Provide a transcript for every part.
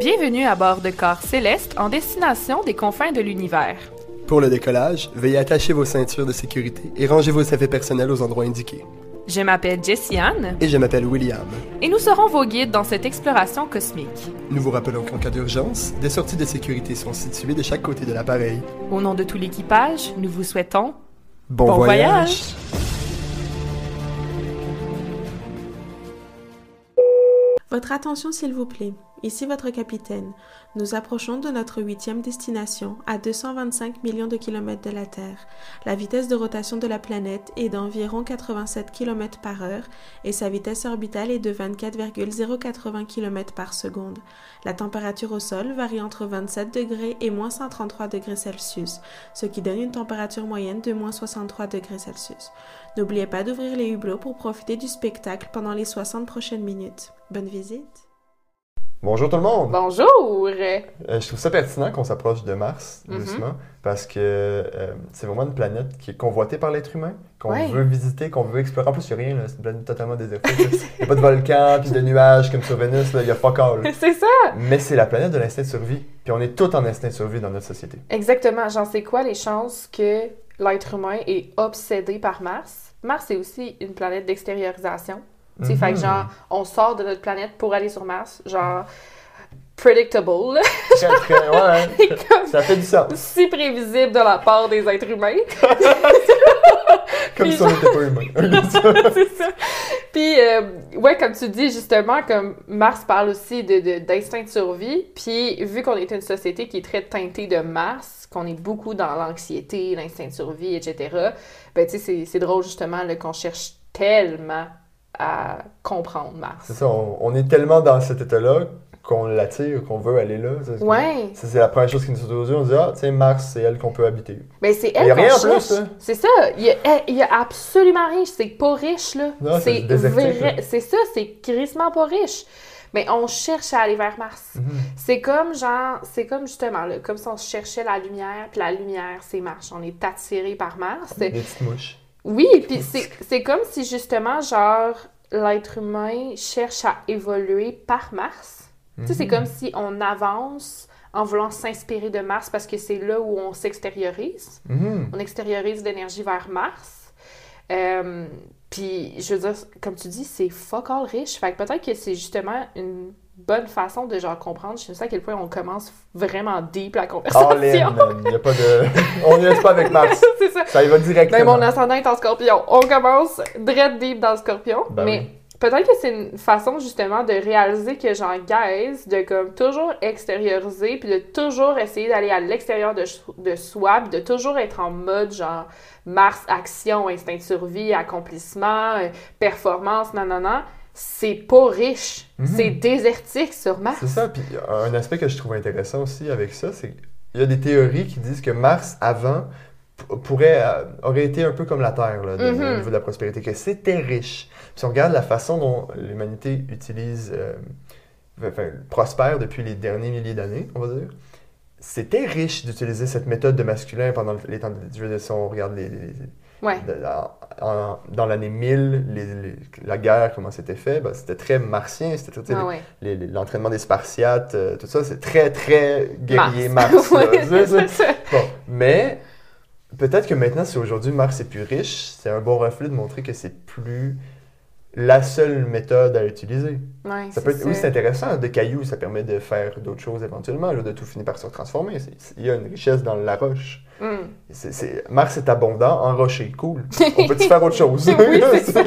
Bienvenue à bord de corps céleste en destination des confins de l'univers. Pour le décollage, veuillez attacher vos ceintures de sécurité et ranger vos effets personnels aux endroits indiqués. Je m'appelle Jessie Anne Et je m'appelle William. et nous serons vos guides dans cette exploration cosmique. Nous vous rappelons qu'en cas d'urgence, des sorties de sécurité sont situées de chaque côté de l'appareil. Au nom de tout l'équipage, nous vous souhaitons Bon, Bon voyage. Votre attention s'il vous plaît. Ici votre capitaine. Nous approchons de notre huitième destination, à 225 millions de kilomètres de la Terre. La vitesse de rotation de la planète est d'environ 87 km par heure et sa vitesse orbitale est de 24,080 km par seconde. La température au sol varie entre 27 degrés et moins 133 degrés Celsius, ce qui donne une température moyenne de moins 63 degrés Celsius. N'oubliez pas d'ouvrir les hublots pour profiter du spectacle pendant les 60 prochaines minutes. Bonne visite. Bonjour tout le monde! Bonjour! Euh, je trouve ça pertinent qu'on s'approche de Mars, Mhm. doucement, parce que euh, c'est vraiment une planète qui est convoitée par l'être humain, qu'on Ouais. veut visiter, qu'on veut explorer. En plus, il n'y a rien, là, c'est une planète totalement désertique. Il n'y a pas de volcans, puis de nuages comme sur Vénus, là, il n'y a pas all. C'est ça! Mais c'est la planète de l'instinct de survie, puis on est tous en instinct de survie dans notre société. Exactement. J'en sais quoi les chances que l'être humain est obsédé par Mars? Mars, c'est aussi une planète d'extériorisation. Tu sais, fait que Mhm. genre, on sort de notre planète pour aller sur Mars. Genre, predictable. Ouais, Comme ça fait du sens. si prévisible de la part des êtres humains. Comme Puis si on n'était pas humain. c'est ça. Puis, euh, ouais, comme tu dis, justement, comme Mars parle aussi de, de- d'instinct de survie. Puis, vu qu'on est une société qui est très teintée de Mars, qu'on est beaucoup dans l'anxiété, l'instinct de survie, etc., ben, tu sais, c'est, drôle, justement, qu'on cherche tellement à comprendre Mars. c'est ça, on, on est tellement dans cet état-là qu'on l'attire, qu'on veut aller là. C'est- Ouais. C'est la première chose qui nous saute aux yeux. On se dit, ah, tiens, Mars, c'est elle qu'on peut habiter. Ben, c'est Il elle y a qu'on rien en plus, là. C'est ça. Il y, a, il y a absolument rien. C'est pas riche, là. Non, c'est c'est. C'est ça, c'est crissement pas riche. Mais on cherche à aller vers Mars. Mhm. C'est comme, genre, c'est comme justement, là, comme si on cherchait la lumière, puis la lumière, c'est Mars. On est attiré par Mars. Des petites mouches. Oui, puis c'est c'est comme si justement, genre, l'être humain cherche à évoluer par Mars. Tu sais, c'est comme si on avance en voulant s'inspirer de Mars parce que c'est là où on s'extériorise. Mhm. On extériorise l'énergie vers Mars. Euh, puis, je veux dire, comme tu dis, c'est fuck all riche. Fait que peut-être que c'est justement une bonne façon de genre comprendre. Je sais à quel point on commence vraiment deep la All in, conversation. man. Il y a pas de... On n'y est pas avec Mars. c'est ça. Ça y va Ben, directement. mon ascendant est en scorpion. On commence dread deep dans le scorpion. Ben mais peut-être que c'est une façon justement de réaliser que j'en guise, de comme toujours extérioriser, puis de toujours essayer d'aller à l'extérieur de, de soi, puis de toujours être en mode genre Mars, action, instinct de survie, accomplissement, euh, performance, non, non, non. C'est pas riche. Mhm. C'est désertique sur Mars. C'est ça. Puis un aspect que je trouve intéressant aussi avec ça, c'est qu'il y a des théories qui disent que Mars, avant, pourrait, euh, aurait été un peu comme la Terre, là, de- Mhm. au niveau de la prospérité, que c'était riche. Si on regarde la façon dont l'humanité utilise, euh, enfin, prospère depuis les derniers milliers d'années, on va dire, c'était riche d'utiliser cette méthode de masculin pendant les temps de... Dire, si on regarde les- les, Ouais. de- en- en- dans l'année 1000, les- les- la guerre, comment c'était fait, ben, c'était très martien, c'était Ah ouais. l'entraînement des Spartiates, euh, tout ça, c'est très, très guerrier Mars. Ouais, ça. Bon, mais peut-être que maintenant, si aujourd'hui Mars est plus riche, c'est un bon reflet de montrer que c'est plus la seule méthode à utiliser. Ouais, Ça peut c'est être, oui, c'est intéressant. De cailloux, ça permet de faire d'autres choses éventuellement, là, de tout finir par se transformer. Il y a une richesse dans la roche. Mm. Mars est abondant en rocher. Cool. On peut-tu faire autre chose? Oui, ça.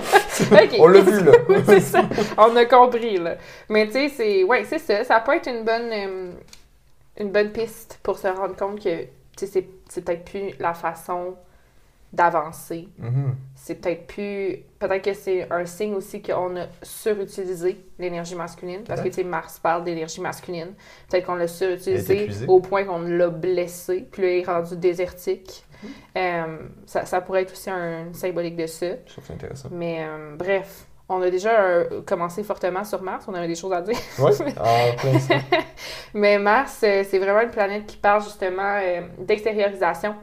On l'a vu, là. Oui, c'est ça. On a compris, là. Mais tu sais, c'est... Ouais, c'est ça. Ça peut être une bonne... euh, une bonne piste pour se rendre compte que, c'est, c'est peut-être plus la façon d'avancer. Mhm. C'est peut-être plus... Peut-être que c'est un signe aussi qu'on a surutilisé l'énergie masculine. Parce que, tu Mars parle d'énergie masculine. Peut-être qu'on l'a surutilisé au point qu'on l'a blessé. Puis là, il est rendu désertique. Mhm. Euh, ça, ça pourrait être aussi un symbolique de ça. Je trouve ça intéressant. Mais euh, bref, on a déjà euh, commencé fortement sur Mars, on avait des choses à dire. Oui, plein ça. Mais Mars, euh, c'est vraiment une planète qui parle justement euh, d'extériorisation.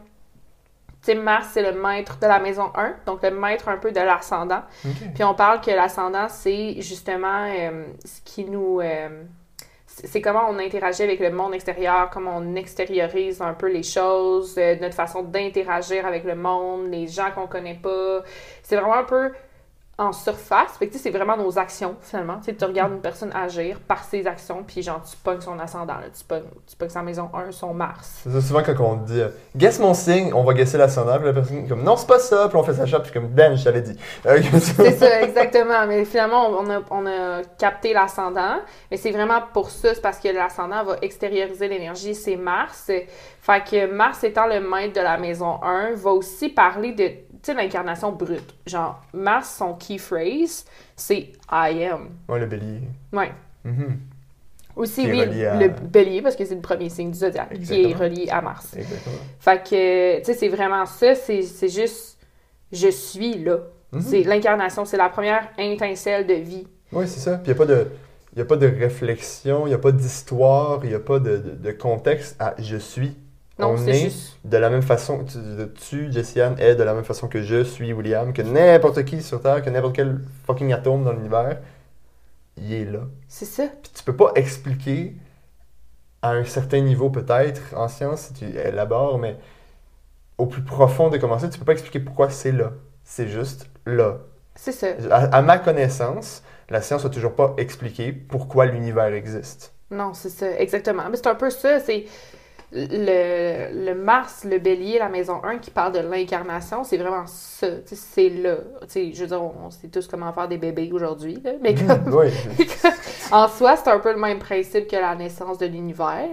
Tu sais, Mars, c'est le maître de la maison 1, donc le maître un peu de l'ascendant. Puis on parle que l'ascendant, c'est justement ce qui nous. c'est comment on interagit avec le monde extérieur, comment on extériorise un peu les choses, notre façon d'interagir avec le monde, les gens qu'on connaît pas. C'est vraiment un peu en surface. Fait que, tu sais, c'est vraiment nos actions, finalement. Tu regardes une personne agir par ses actions, puis genre, tu pognes son ascendant, là. Tu pognes, tu pognes sa maison 1, son Mars. C'est ça, souvent quand on dit euh, guess mon signe, on va guesser l'ascendant, puis la personne est comme non, c'est pas ça, puis on fait sa shot, puis comme ben, je t'avais dit. Euh, C'est ça, exactement. Mais finalement, on a, on a capté l'ascendant. Mais c'est vraiment pour ça, c'est parce que l'ascendant va extérioriser l'énergie, c'est Mars. Fait que Mars étant le maître de la maison 1, va aussi parler de, sais, l'incarnation brute. Genre, Mars, son key phrase, c'est I am. Ouais, le bélier. Ouais. Mhm. Aussi, oui, à- le bélier, parce que c'est le premier signe du zodiaque, qui est relié à Mars. Exactement. Fait que, tu sais, c'est vraiment ça, c'est juste, je suis là. Mhm. C'est l'incarnation, c'est la première étincelle de vie. Oui, c'est ça. Puis il n'y a, pas de- y a pas de réflexion, il n'y a pas d'histoire, il n'y a pas de, de- de contexte à je suis. Non, on est juste. de la même façon, tu, tu Jessiane, est de la même façon que je suis William, que n'importe qui sur Terre, que n'importe quel fucking atome dans l'univers, il est là. C'est ça. Puis tu peux pas expliquer à un certain niveau peut-être en science si tu élabores, mais au plus profond de commencer, tu peux pas expliquer pourquoi c'est là. C'est juste là. C'est ça. À, à ma connaissance, la science n'a toujours pas expliqué pourquoi l'univers existe. Non, c'est ça, exactement. Mais c'est un peu ça, c'est le, le Mars, le bélier, la maison 1 qui parle de l'incarnation, c'est vraiment ça. C'est là. Je veux dire, on, on sait tous comment faire des bébés aujourd'hui, là, mais comme, oui. en soi, c'est un peu le même principe que la naissance de l'univers.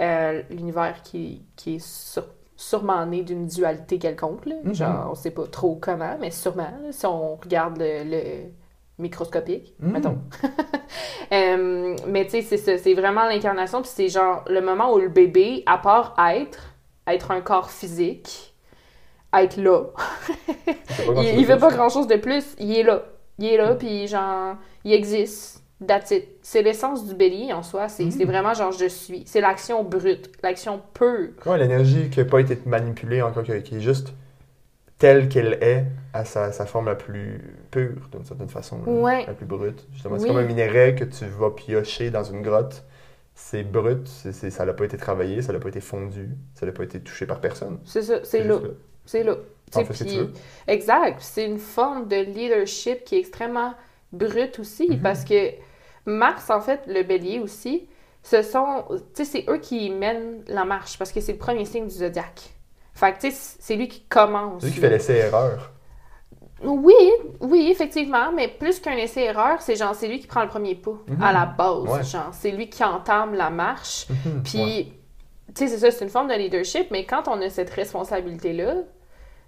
Euh, l'univers qui, qui est sur- sûrement né d'une dualité quelconque. là. Mhm. Genre, on sait pas trop comment, mais sûrement, là, si on regarde le, le microscopique, Mhm. mettons. Euh, mais tu sais, c'est ça, c'est vraiment l'incarnation, puis c'est genre le moment où le bébé, à part être, être un corps physique, être là, il, il fait pas grand chose de plus, il est là. Il est là, puis genre, il existe. That's it. C'est l'essence du bélier en soi. C'est c'est vraiment genre je suis. C'est l'action brute, l'action pure. Ouais, l'énergie qui n'a pas été manipulée encore, qui est juste telle qu'elle est à sa, sa forme la plus pure, d'une certaine façon. là, Ouais. La plus brute. Justement, c'est Oui. comme un minerai que tu vas piocher dans une grotte. C'est brut, c'est c'est- ça n'a pas été travaillé, ça n'a pas été fondu, ça n'a pas été touché par personne. C'est ça, c'est là. C'est là. Tu veux. Exact. C'est une forme de leadership qui est extrêmement brute aussi, Mhm. parce que Mars, en fait, le bélier aussi, ce sont, tu sais, c'est eux qui mènent la marche, parce que c'est le premier signe du zodiaque. Fait que, tu sais, c'est lui qui commence. C'est lui qui fait l'essai-erreur. Oui, oui, effectivement, mais plus qu'un essai-erreur, c'est genre, c'est lui qui prend le premier pas, Mhm. à la base, Ouais. genre, c'est lui qui entame la marche, Mhm, puis, ouais. tu sais, c'est ça, c'est une forme de leadership, mais quand on a cette responsabilité-là,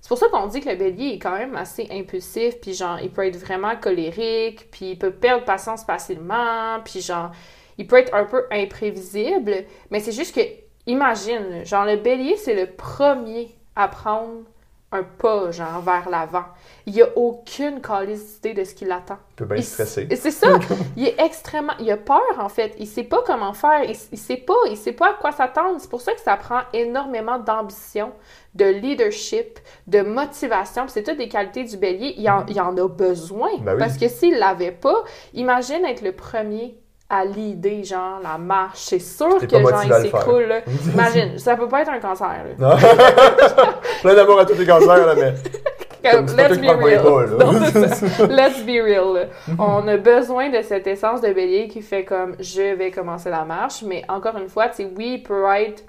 c'est pour ça qu'on dit que le bélier est quand même assez impulsif, puis genre, il peut être vraiment colérique, puis il peut perdre patience facilement, puis genre, il peut être un peu imprévisible, mais c'est juste que, imagine, genre, le bélier, c'est le premier à prendre un pas, genre, vers l'avant. Il n'y a aucune calicité de ce qui l'attend. Il peut bien Il- stresser. C'est ça. Il est extrêmement. Il a peur, en fait. Il sait pas comment faire. Il, il sait pas. Il sait pas à quoi s'attendre. C'est pour ça que ça prend énormément d'ambition, de leadership, de motivation. C'est toutes des qualités du bélier. Il en, il en a besoin. Ben oui. Parce que s'il l'avait pas, imagine être le premier à l'idée, genre, la marche. C'est sûr que, genre, il s'écroule. là. Imagine. Ça peut pas être un cancer, là. Plein d'amour à tous les cancers, là, mais. Comme, let's be real. Non. Let's be real. On a besoin de cette essence de bélier qui fait comme je vais commencer la marche, mais encore une fois, tu sais, oui, il peut être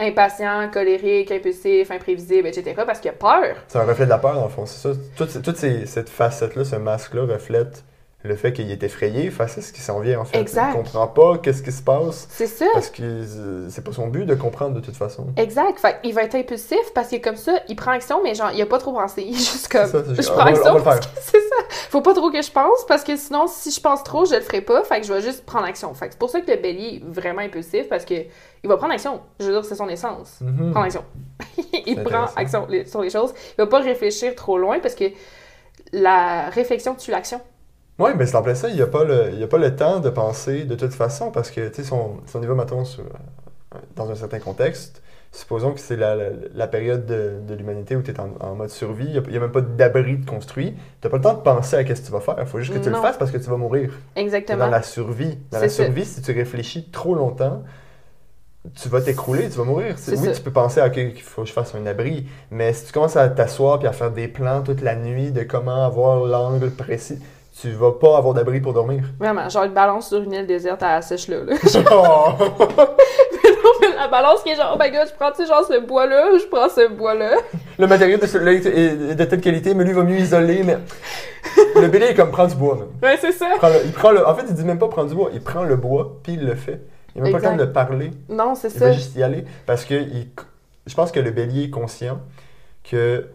impatient, colérique, impulsif, imprévisible, etc. parce qu'il a peur. C'est un reflet de la peur, dans le fond, c'est ça. Toute ces- cette facette-là, ce masque-là reflète le fait qu'il est effrayé face à ce qui s'en vient, en fait. Exact. Il comprend pas qu'est-ce qui se passe C'est ça. parce que c'est pas son but de comprendre de toute façon. Exact. Fait il va être impulsif parce que comme ça, il prend action, mais genre, il a pas trop pensé. Il est juste comme, ça, c'est je prends on action va parce que c'est ça. Faut pas trop que je pense parce que sinon, si je pense trop, je le ferai pas. Fait que je vais juste prendre action. Fait que c'est pour ça que le bélier est vraiment impulsif parce que il va prendre action. Je veux dire, c'est son essence. Mhm. Prendre action. il prend action sur les choses. Il va pas réfléchir trop loin parce que la réflexion tue l'action. Oui, mais c'est en plein ça, il n'y a, pas le- y a pas le temps de penser de toute façon parce que, tu sais, son, son niveau, mettons, sur- euh, dans un certain contexte, supposons que c'est la, la, la période de, de l'humanité où tu es en, en mode survie, il n'y a, même pas d'abri de construit, tu pas le temps de penser à ce que tu vas faire. Il faut juste que tu Non. le fasses parce que tu vas mourir. Exactement. dans la survie. Dans la ça. survie, si tu réfléchis trop longtemps, tu vas t'écrouler, tu vas mourir. Oui, ça. tu peux penser à OK, qu'il faut que je fasse un abri, mais si tu commences à t'asseoir puis à faire des plans toute la nuit de comment avoir l'angle précis, tu vas pas avoir d'abri pour dormir. Vraiment, genre une balance sur une île déserte à la sèche là. là. Oh! non, mais la balance qui est genre, oh my god, je prends, tu sais, genre ce bois-là je prends ce bois-là. le matériau de celui-là est de telle qualité, mais lui va mieux isoler, mais le bélier est comme prendre du bois. même. Ouais, c'est ça. Il prend le- il prend le- en fait, il dit même pas prendre du bois, il prend le bois puis il le fait. Il n'a même pas le temps de parler. Non, c'est Il ça. va juste y aller parce que il- je pense que le bélier est conscient que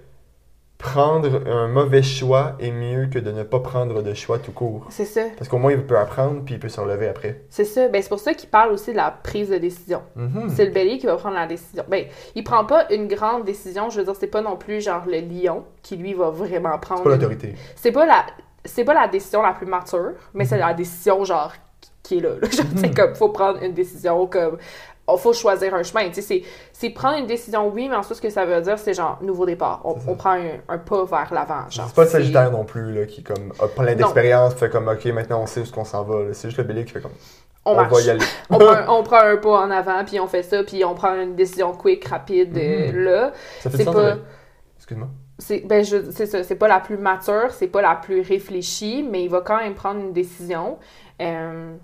prendre un mauvais choix est mieux que de ne pas prendre de choix tout court. C'est ça. Parce qu'au moins, il peut apprendre puis il peut se relever après. C'est ça. Ben, c'est pour ça qu'il parle aussi de la prise de décision. Mhm. C'est le bélier qui va prendre la décision. Ben, il prend pas une grande décision. Je veux dire, c'est pas non plus genre le lion qui lui va vraiment prendre. C'est pas l'autorité. C'est pas la. C'est pas la décision la plus mature, mais c'est la décision genre qui est là. là. Genre, sais, comme faut prendre une décision comme. Oh, faut choisir un chemin. Tu sais, c'est- prendre une décision, oui, mais ensuite, ce que ça veut dire, c'est genre nouveau départ. On, prend un, un pas vers l'avant. C'est pas le Sagittaire non plus là, qui comme, a plein d'expérience, fait comme OK, maintenant on sait où qu'on s'en va. C'est juste le bélier qui fait comme On, marche. va y aller. on, prend, un- on prend un pas en avant, puis on fait ça, puis on prend une décision quick, rapide, euh, Mhm. là. Ça fait pas- Excuse-moi. C'est ben, c'est ça, c'est pas la plus mature, c'est pas la plus réfléchie, mais il va quand même prendre une décision. Euh,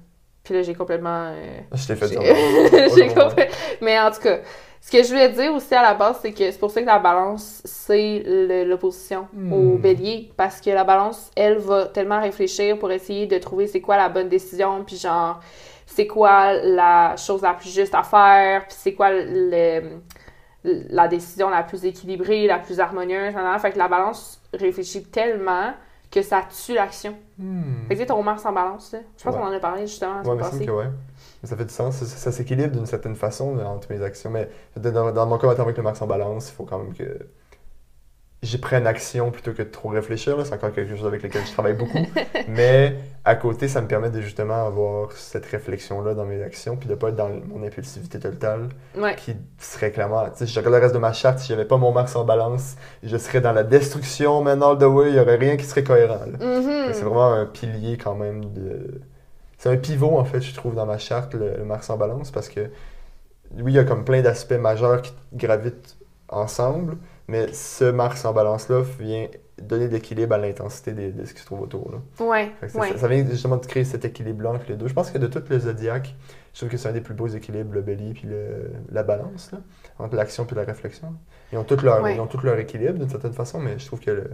puis là, j'ai complètement... euh, Je t'ai fait j'ai- dire. j'ai compris. Mais en tout cas, ce que je voulais dire aussi à la base, c'est que c'est pour ça que la balance, c'est l'opposition Hmm. au bélier. Parce que la balance, elle va tellement réfléchir pour essayer de trouver c'est quoi la bonne décision, puis genre, c'est quoi la chose la plus juste à faire, puis c'est quoi le, la décision la plus équilibrée, la plus harmonieuse. nan. Fait que la balance réfléchit tellement que ça tue l'action. Hmm. Fait que tu sais, ton balance, là, je pense Ouais. qu'on en a parlé justement la Ouais, mais semble que ouais. Mais ça fait du sens. Ça, ça s'équilibre d'une certaine façon entre mes actions. Mais dans, dans mon cas, avec le max en balance, il faut quand même que j'y prenne action plutôt que de trop réfléchir. C'est encore quelque chose avec lequel je travaille beaucoup. mais à côté, ça me permet de justement avoir cette réflexion-là dans mes actions, puis de pas être dans mon impulsivité totale, Ouais. qui serait clairement. Sais, je regarde le reste de ma charte, si j'avais pas mon max en balance, je serais dans la destruction, man, all the way, il y aurait rien qui serait cohérent. Mhm. Que C'est vraiment un pilier quand même de. C'est un pivot en fait, je trouve, dans ma charte, le, le Mars en balance, parce que oui, il y a comme plein d'aspects majeurs qui gravitent ensemble, mais ce Mars en balance-là vient donner de l'équilibre à l'intensité de, ce qui se trouve autour. Là. Ouais, ça, ouais. ça- ça vient justement de créer cet équilibre-là entre les deux. Je pense que de tout le zodiaque, je trouve que c'est un des plus beaux équilibres, le bélier puis le- la balance, là, entre l'action puis la réflexion. Ils ont tout leur, Ouais. ils ont tout leur équilibre d'une certaine façon, mais je trouve que le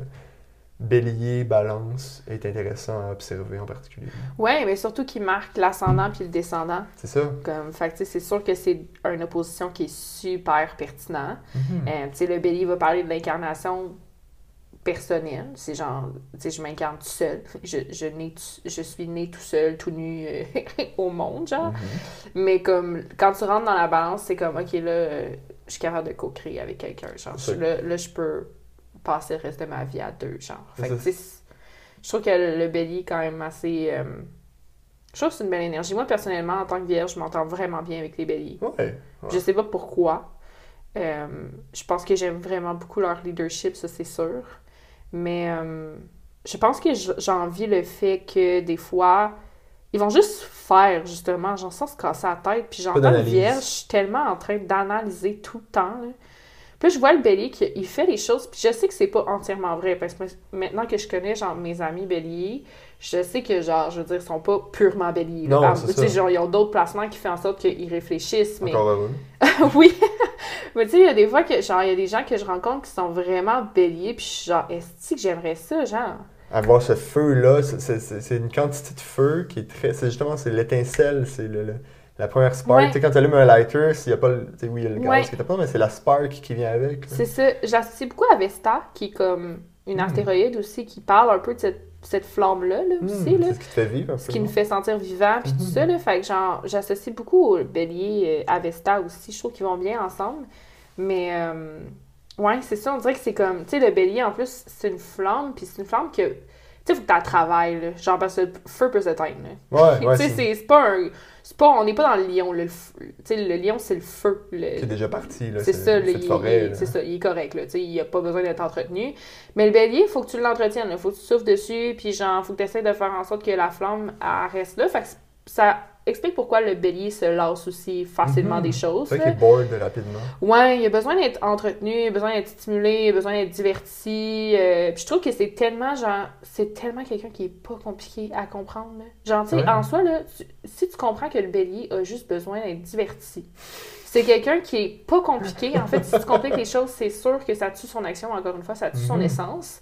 bélier balance est intéressant à observer en particulier. Ouais, mais surtout qu'il marque l'ascendant puis le descendant. C'est ça. Comme, fait c'est sûr que c'est une opposition qui est super pertinent. Mhm. Euh, tu sais, le bélier va parler de l'incarnation personnelle. C'est genre, tu je m'incarne tout seul. Je, je, suis né tout seul, tout nu euh, au monde, genre. Mhm. Mais comme, quand tu rentres dans la balance, c'est comme, OK, là, euh, je suis capable de co-créer avec quelqu'un. Genre, là, là, je peux passer le reste de ma vie à deux, genre. Fait que, je trouve que le, le bélier est quand même assez... euh, je trouve que c'est une belle énergie. Moi, personnellement, en tant que vierge, je m'entends vraiment bien avec les béliers. Ouais. ouais. Je sais pas pourquoi. Euh, je pense que j'aime vraiment beaucoup leur leadership, ça c'est sûr. Mais euh, je pense que j'envie le fait que des fois, ils vont juste faire, justement, genre sans se casser la tête. Puis j'entends le vierge, je suis tellement en train d'analyser tout le temps. Là. Puis je vois le bélier qu'il fait les choses, puis je sais que c'est pas entièrement vrai, parce que maintenant que je connais, genre, mes amis béliers, je sais que, genre, je veux dire, ils sont pas purement béliers. Non, sais, ça. genre, ils ont d'autres placements qui font en sorte qu'ils réfléchissent, mais... Encore oui. Mais tu sais, il y a des fois que, genre, il y a des gens que je rencontre qui sont vraiment béliers, puis je suis genre, est-ce que j'aimerais ça, genre? Avoir ce feu-là, c'est- une quantité de feu qui est très. C'est justement, c'est l'étincelle, c'est le, le- la première spark. Ouais. Tu sais, quand tu allumes un lighter, s'il n'y a pas le. Oui, il y a le gaz Ouais. qui est pas, mais c'est la spark qui vient avec. là. C'est ça. J'associe beaucoup à Vesta, qui est comme une Mm. astéroïde aussi, qui parle un peu de cette, cette flamme-là, là, Hmm, aussi, là. C'est ce qui te fait vivre un peu. Ce qui nous fait sentir vivants, puis tout Mhm. ça, là. Fait que, genre, j'associe beaucoup au bélier euh, à Vesta aussi. Je trouve qu'ils vont bien ensemble. Mais, euh, ouais, c'est ça. On dirait que c'est comme, tu sais, le bélier, en plus, c'est une flamme, puis c'est une flamme que, sais, faut que tu travailles, là. Genre, parce que le feu peut s'éteindre, là. Ouais, ouais. tu sais, c'est- pas un. C'est pas, on n'est pas dans le lion. Le, tu sais, le lion, c'est le feu. le- C'est déjà parti, là. c'est ça, cette il- forêt, c'est ça, il est correct, là, tu sais, il a pas besoin d'être entretenu. Mais le bélier, faut que tu l'entretiennes, là, faut que tu souffles dessus, puis genre, faut que tu essaies de faire en sorte que la flamme, elle reste là. Fait que ça explique pourquoi le bélier se lasse aussi facilement Mhm. des choses. C'est vrai qu'il est bored rapidement. Ouais, il a besoin d'être entretenu, il a besoin d'être stimulé, il a besoin d'être diverti. euh, puis je trouve que c'est tellement, genre, c'est tellement quelqu'un qui est pas compliqué à comprendre. là. Genre, tu sais, Ouais. en soi, là, tu- si tu comprends que le bélier a juste besoin d'être diverti, c'est quelqu'un qui est pas compliqué. En fait, si tu compliques les choses, c'est sûr que ça tue son action, encore une fois, ça tue son Mhm. essence.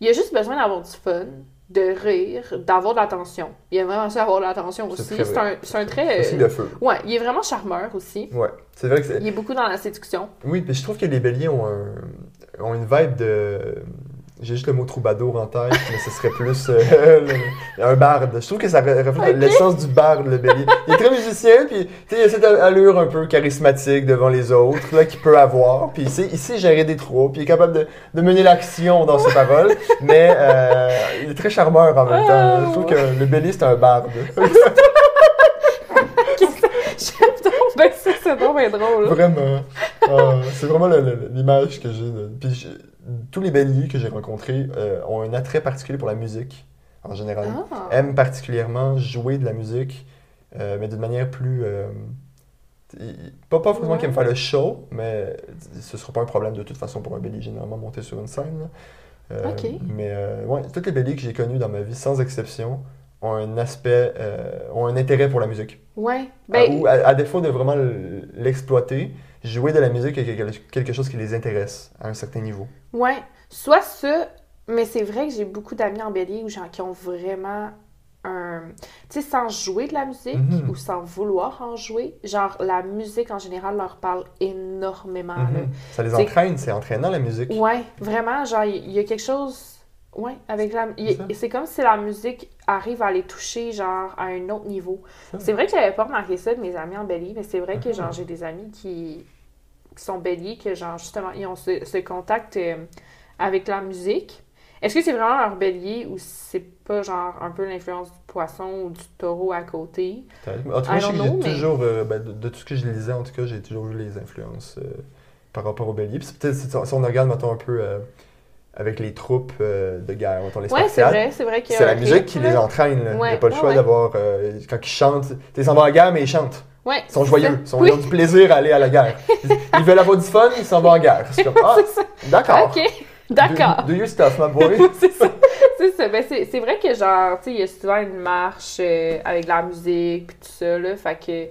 Il a juste besoin d'avoir du fun, de rire, d'avoir de l'attention. Il aime vraiment ça avoir de l'attention C'est aussi. C'est un, c'est un très. Aussi euh, le feu. Ouais, il est vraiment charmeur aussi. Ouais. C'est vrai que c'est. Il est beaucoup dans la séduction. Oui, puis je trouve que les béliers ont, un- ont une vibe de. J'ai juste le mot troubadour en tête, mais ce serait plus euh, le- un barde. Je trouve que ça re- reflète l'essence du barde, le bélier. Il est très musicien, puis tu sais, il a cette allure un peu charismatique devant les autres là, qu'il peut avoir. Puis il sait, il sait gérer des troupes, puis il est capable de, de mener l'action dans ses paroles, mais euh, il est très charmeur en même temps. Je trouve que le bélier, c'est un barde. C'est drôle. Vraiment. Ah, c'est vraiment l'image que j'ai. Puis tous les béliers que j'ai rencontrés euh, ont un attrait particulier pour la musique, en général. Ah. Aiment particulièrement jouer de la musique, euh, mais d'une manière plus. euh, pas, pas forcément Ouais. qu'ils aiment faire le show, mais ce sera pas un problème de toute façon pour un bélier, généralement, monter sur une scène. Mais euh, ouais, tous les béliers que j'ai connus dans ma vie, sans exception, ont un aspect, ont un intérêt pour la musique. Ouais. Ben, ou à, à défaut de vraiment l'exploiter, jouer de la musique est quelque, chose qui les intéresse à un certain niveau. ouais. Soit ça, mais c'est vrai que j'ai beaucoup d'amis en bélier ou gens qui ont vraiment un. Tu sais, sans jouer de la musique Mhm. ou sans vouloir en jouer, genre la musique en général leur parle énormément. là. Mhm. Ça les entraîne, c'est entraînant la musique. Ouais, vraiment, genre, il il y, a quelque chose. Ouais, avec la. C'est comme si la musique arrive à les toucher, genre, à un autre niveau. C'est vrai que j'avais pas remarqué ça de mes amis en bélier, mais c'est vrai que, Ah. genre, j'ai des amis qui, qui sont béliers, que, genre, justement, ils ont ce, ce contact euh, avec la musique. Est-ce que c'est vraiment leur bélier ou c'est pas, genre, un peu l'influence du poisson ou du taureau à côté? En tout cas, j'ai mais- toujours, euh, ben, de, de tout ce que je lisais, en tout cas, j'ai toujours eu les influences euh, par rapport au bélier. Puis peut-être, si on regarde, mettons, un peu avec les troupes euh, de guerre, mettons, les Ouais, c'est vrai, c'est vrai c'est la musique qui les entraîne. là. Il n'y a Ouais, pas le ouais, choix ouais. d'avoir. euh, quand ils chantent, tu sais, ils s'en vont à la guerre, mais ils chantent. Ouais. Ils sont joyeux. Ils, Oui. ont du plaisir à aller à la guerre. Ils, ils veulent avoir du fun, ils s'en vont en guerre. C'est comme, ah, d'accord. Ok, d'accord. Do, do your stuff, my boy? c'est ça. C'est ça. Ben, c'est, vrai que, genre, tu sais, il y a souvent une marche euh, avec de la musique puis tout ça, là. Fait que.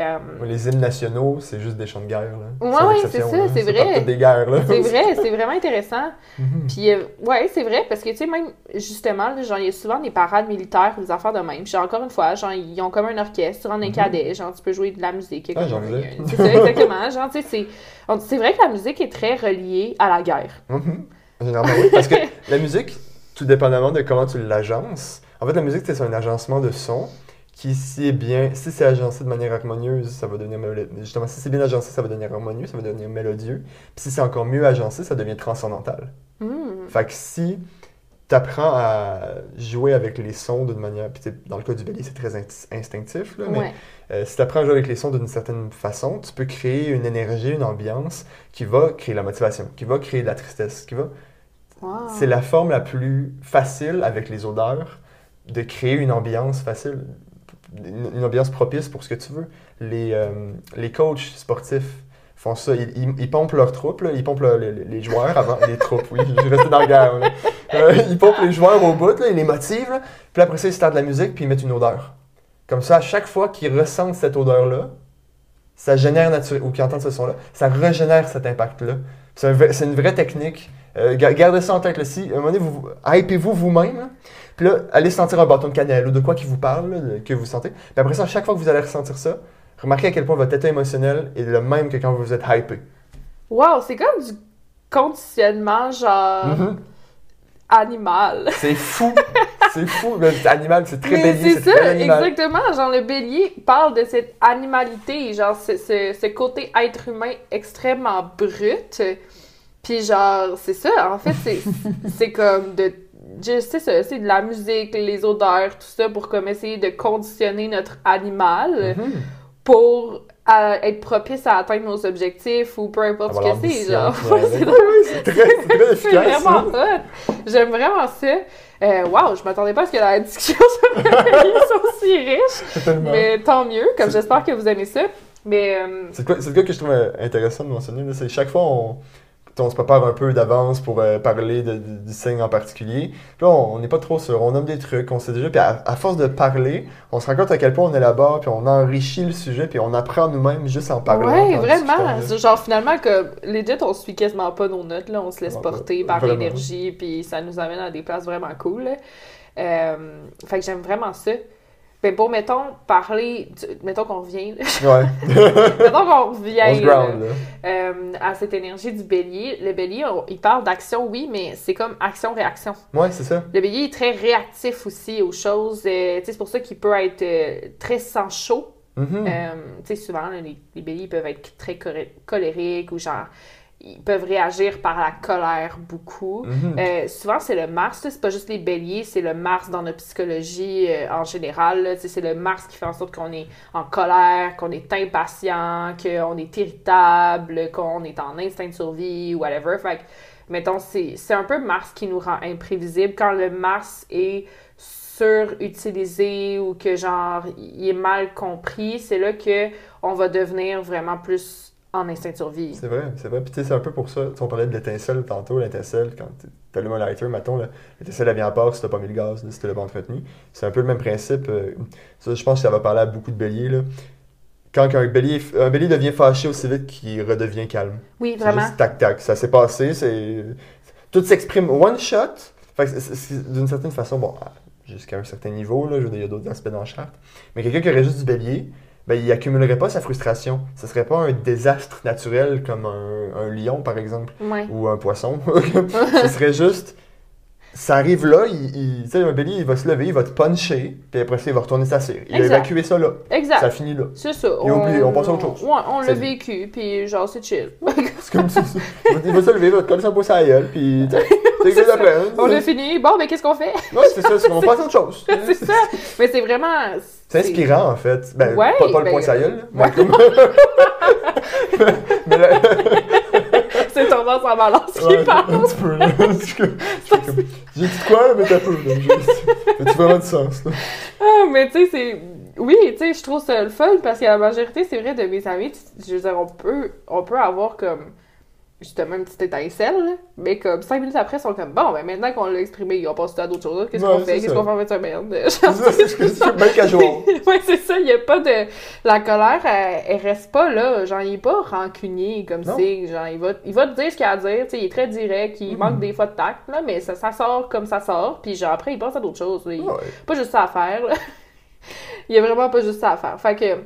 euh, Les hymnes nationaux, c'est juste des chants de guerre. Là. Ouais, c'est ça, c'est vrai. des guerres. Là. c'est vrai, c'est vraiment intéressant. Mhm. Puis, euh, ouais, c'est vrai, parce que, tu sais, même, justement, là, genre, il y a souvent des parades militaires ou des affaires de même. Puis, genre, encore une fois, genre, ils ont comme un orchestre, tu rentres un Mhm. cadet, genre, tu peux jouer de la musique. Ah, j'en. C'est ça, exactement. Genre, tu sais, c'est, on- c'est vrai que la musique est très reliée à la guerre. Mhm. Généralement, oui. Parce que la musique, tout dépendamment de comment tu l'agences, en fait, la musique, c'est un agencement de son qui, si est bien, si c'est agencé de manière harmonieuse, ça va devenir mélodieux. Justement, si c'est bien agencé, ça va devenir harmonieux, ça va devenir mélodieux. Puis si c'est encore mieux agencé, ça devient transcendantal. Hmm. Fait que si tu apprends à jouer avec les sons d'une manière, puis dans le cas du bélier, c'est très insti- instinctif, là, mais Ouais. euh, si tu apprends à jouer avec les sons d'une certaine façon, tu peux créer une énergie, une ambiance qui va créer la motivation, qui va créer de la tristesse, qui va C'est la forme la plus facile avec les odeurs de créer une ambiance facile, une, ambiance propice pour ce que tu veux. Les, euh, les coachs sportifs font ça, ils, pompent leurs troupes, là. ils pompent le- le- les joueurs avant, les troupes, oui, je resté dans guerre. là. Euh, ils pompent les joueurs au bout, là, ils les motivent, puis après ça, ils startent de la musique, puis ils mettent une odeur. Comme ça, à chaque fois qu'ils ressentent cette odeur-là, ça génère naturellement, ou qu'ils entendent ce son-là, ça régénère cet impact-là. C'est une vraie technique. Euh, ga- gardez ça en tête. Là, si, à un moment donné, vous, hypez-vous vous-même. là. Puis là, allez sentir un bâton de cannelle ou de quoi qui vous parle, là, de- que vous sentez. Puis après ça, à chaque fois que vous allez ressentir ça, remarquez à quel point votre état émotionnel est le même que quand vous êtes hypé. Wow, c'est comme du conditionnement, genre, Mhm. animal. C'est fou. c'est fou. Le animal, c'est très Mais bélier, c'est c'est très ça, animal. exactement. Genre, le bélier parle de cette animalité, genre, ce, ce, ce côté être humain extrêmement brut. Puis, genre, c'est ça. En fait, c'est c'est comme de sais ça, c'est de la musique, les odeurs, tout ça, pour comme essayer de conditionner notre animal Mhm. pour être propice à atteindre nos objectifs ou peu importe ce que c'est, genre. ouais, c'est c'est très, c'est très c'est efficace. vraiment ça. hot. J'aime vraiment ça. Euh, wow, je m'attendais pas à ce que la discussion soit aussi riche, Tellement. mais tant mieux, comme j'espère que vous aimez ça. Mais euh, C'est quoi, c'est le cas que je trouve intéressant de mentionner. C'est chaque fois, on, on se prépare un peu d'avance pour euh, parler de- de- du signe en particulier. Puis là, on n'est pas trop sûr. On nomme des trucs, on sait déjà. Puis à, à force de parler, on se rend compte à quel point on est là-bas, puis on enrichit le sujet, puis on apprend nous-mêmes juste en parlant. ouais, en vraiment. Genre, finalement, comme, legit, on suit quasiment pas nos notes, là. On se laisse pas. porter par Vraiment. l'énergie, puis ça nous amène à des places vraiment cool. Euh, fait que j'aime vraiment ça. Ben, pour, mettons, parler, du- mettons qu'on revient. Ouais. mettons qu'on revient, ground, euh, à cette énergie du bélier. Le bélier, on- il parle d'action, oui, mais c'est comme action-réaction. Ouais, c'est ça. Le bélier est très réactif aussi aux choses. euh, tu sais, c'est pour ça qu'il peut être euh, très sans chaud. Mhm. Euh, tu sais, souvent, là, les, les béliers peuvent être très colériques ou genre, ils peuvent réagir par la colère beaucoup. Mhm. Euh, souvent, c'est le Mars, là, c'est pas juste les béliers, c'est le Mars dans notre psychologie euh, en général. C'est le Mars qui fait en sorte qu'on est en colère, qu'on est impatient, qu'on est irritable, qu'on est en instinct de survie ou whatever. Fait que, mettons, c'est c'est un peu Mars qui nous rend imprévisible. Quand le Mars est surutilisé ou que genre il est mal compris, c'est là que on va devenir vraiment plus en instinct de survie. C'est vrai, c'est vrai. Puis tu sais, c'est un peu pour ça. Tu sais, on parlait de l'étincelle tantôt. L'étincelle, quand tu allumes un lighter, mettons, l'étincelle, elle vient à part si t'as pas mis le gaz, là, si tu l'as pas entretenu. C'est un peu le même principe. euh, ça, je pense que ça va parler à beaucoup de béliers. Là. Quand un bélier, un bélier devient fâché aussi vite qu'il redevient calme. Oui, vraiment. tac-tac. Ça s'est passé, c'est... Tout s'exprime one shot. Fait d'une certaine façon, bon, jusqu'à un certain niveau, là, je veux dire, il y a d'autres aspects dans la charte. Mais quelqu'un qui aurait juste du bélier, ben, il accumulerait pas sa frustration. Ce serait pas un désastre naturel comme un, un lion, par exemple, Ouais. ou un poisson. Ce serait juste... Ça arrive là, il, il- tu sais, un bélier, il va se lever, il va te puncher, puis après ça, il va retourner sa cire. Il a Exact. évacué ça là. Exact. Ça finit là. C'est ça. Et oublie, on passe à autre chose. Ouais, on l'a vécu, puis genre, c'est chill. C'est comme ça. Il va se lever, il va te coller sa bosse à la gueule, puis... C'est hein. on a fini. Bon, mais qu'est-ce qu'on fait? Ouais, c'est ça, c'est- on passe à autre chose. c'est ça. Mais c'est vraiment. C'est inspirant, en fait. Ben, Ouais, pas, pas le ben, point sa gueule, mais ouais. comme- mais là- C'est tendance en balance qui ouais, parle. un petit peu, là. J'ai dit quoi, mais t'as peu, là. J'ai- vraiment du sens, là? Ah, mais tu sais, c'est. Oui, tu sais, je trouve ça le fun parce que la majorité, c'est vrai, de mes amis, je veux dire, on peut, on peut avoir comme. Justement, une petite étincelle, là, mais comme cinq minutes après, ils sont comme bon, ben maintenant qu'on l'a exprimé, on passe à d'autres choses. Qu'est-ce qu'on fait? Qu'est-ce qu'on fait en fin de semaine? C'est casual. ouais, c'est ça, il n'y a pas de. La colère, elle, elle reste pas là. Genre, il est pas rancunier comme c'est. Genre, il va, il va te dire ce qu'il a à dire. Il est très direct, il Mhm. manque des fois de tact, là, mais ça, ça sort comme ça sort. Puis, genre, après, il passe à d'autres choses. Il- Ouais. Pas juste ça à faire, là. il y a vraiment pas juste ça à faire. Fait que.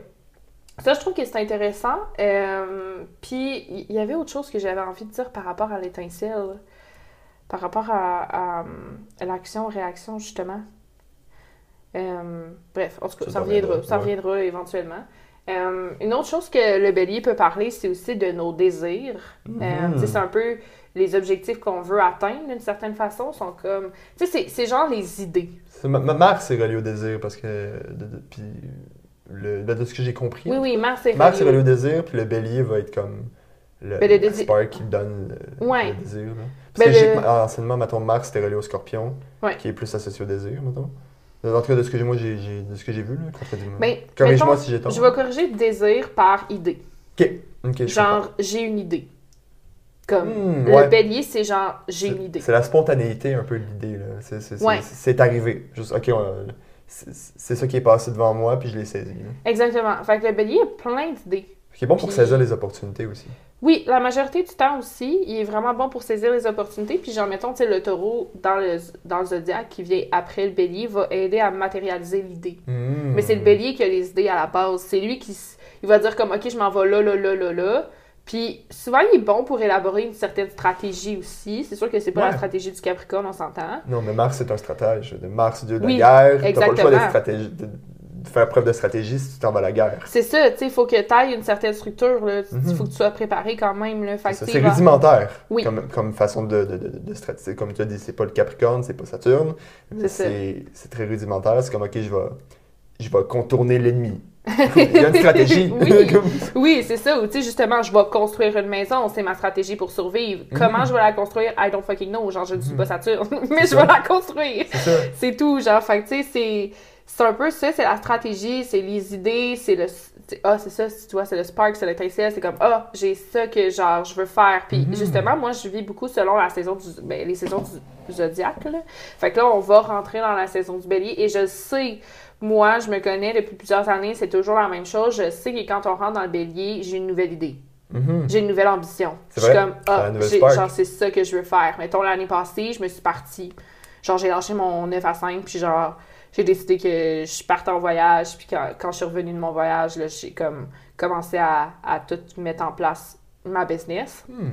Ça, je trouve que c'est intéressant. Euh, puis, il y avait autre chose que j'avais envie de dire par rapport à l'étincelle. Par rapport à, à, à l'action-réaction, justement. Euh, bref, en tout cas, Ça ça, reviendra, ça ouais. reviendra éventuellement. Euh, une autre chose que le bélier peut parler, c'est aussi de nos désirs. Mhm. c'est un peu les objectifs qu'on veut atteindre d'une certaine façon sont comme. Tu sais, c'est- c'est genre les idées. C'est- Ma, ma Mars est reliée au désir, parce que... De, de- puis le, ben, de ce que j'ai compris, Oui, oui, Mars est Mars est relié. au désir, puis le bélier va être comme le, Ben, le le spark qui donne le, Ouais. le désir. Là. Ben, Parce que j'ai- le- en enseignement, mettons, Mars était relié au scorpion, Ouais. qui est plus associé au désir, mettons. En tout cas, de ce que j'ai, moi, j'ai, de ce que j'ai vu, là. Ben, Corrige-moi si j'ai tort. Je vais corriger désir par idée. Ok, ok, je Genre, j'ai une idée. Comme, Hmm, le ouais. bélier, c'est genre, j'ai une idée. C'est la spontanéité un peu de l'idée. là. C'est, c'est, c'est- Ouais. arrivé. Juste, ok, on- c'est, ça qui est passé devant moi, puis je l'ai saisi. là. Exactement. Fait que le bélier a plein d'idées. Qui est bon pour Puis- saisir les opportunités aussi. Oui, la majorité du temps aussi, il est vraiment bon pour saisir les opportunités. Puis genre, mettons, tu sais, le taureau dans le, dans le zodiaque qui vient après le bélier va aider à matérialiser l'idée. Hmm. Mais c'est le bélier qui a les idées à la base. C'est lui qui il va dire comme, OK, je m'en vais là, là, là, là, là. Puis souvent, il est bon pour élaborer une certaine stratégie aussi. C'est sûr que c'est pas Ouais. la stratégie du Capricorne, on s'entend. Non, mais Mars, c'est un stratège. De Mars, dieu de Oui, la guerre. T'as pas le choix exactement. stratégi- de- faire preuve de stratégie si tu t'en vas à la guerre. C'est ça, tu sais, il faut que tu ailles une certaine structure, là. Il Mhm. faut que tu sois préparé quand même, là. Fait que, C'est genre- rudimentaire Oui. comme, comme façon de, de, de, de stratégie. Comme tu as dit, c'est pas le Capricorne, c'est pas Saturne. C'est très rudimentaire. C'est comme, OK, je vais, je vais contourner l'ennemi. Il y a une stratégie. Oui. C'est ça. Ou tu sais, justement, je vais construire une maison, c'est ma stratégie pour survivre. Comment je vais la construire? I don't fucking know. Genre, je ne suis pas Saturne, mais je vais la construire. c'est tout. Genre, fait que tu sais, c'est. C'est un peu ça, c'est la stratégie, c'est les idées, c'est le. Ah, c'est ça, tu vois, c'est le spark, c'est l'étincelle, c'est comme, ah, j'ai ça que, genre, je veux faire. Puis, Mhm. justement, moi, je vis beaucoup selon la saison du. Ben, les saisons du zodiaque, là. Fait que là, on va rentrer dans la saison du bélier et je sais, moi, je me connais depuis plusieurs années, c'est toujours la même chose. Je sais que quand on rentre dans le bélier, j'ai une nouvelle idée. Mhm. J'ai une nouvelle ambition. C'est Je suis comme, ah, spark. genre, c'est ça que je veux faire. Mettons, l'année passée, je me suis partie. Genre, j'ai lâché mon 9 à 5, puis genre, j'ai décidé que je partais en voyage, puis quand, quand je suis revenue de mon voyage, j'ai comme commencé à, à tout mettre en place ma business. Hmm.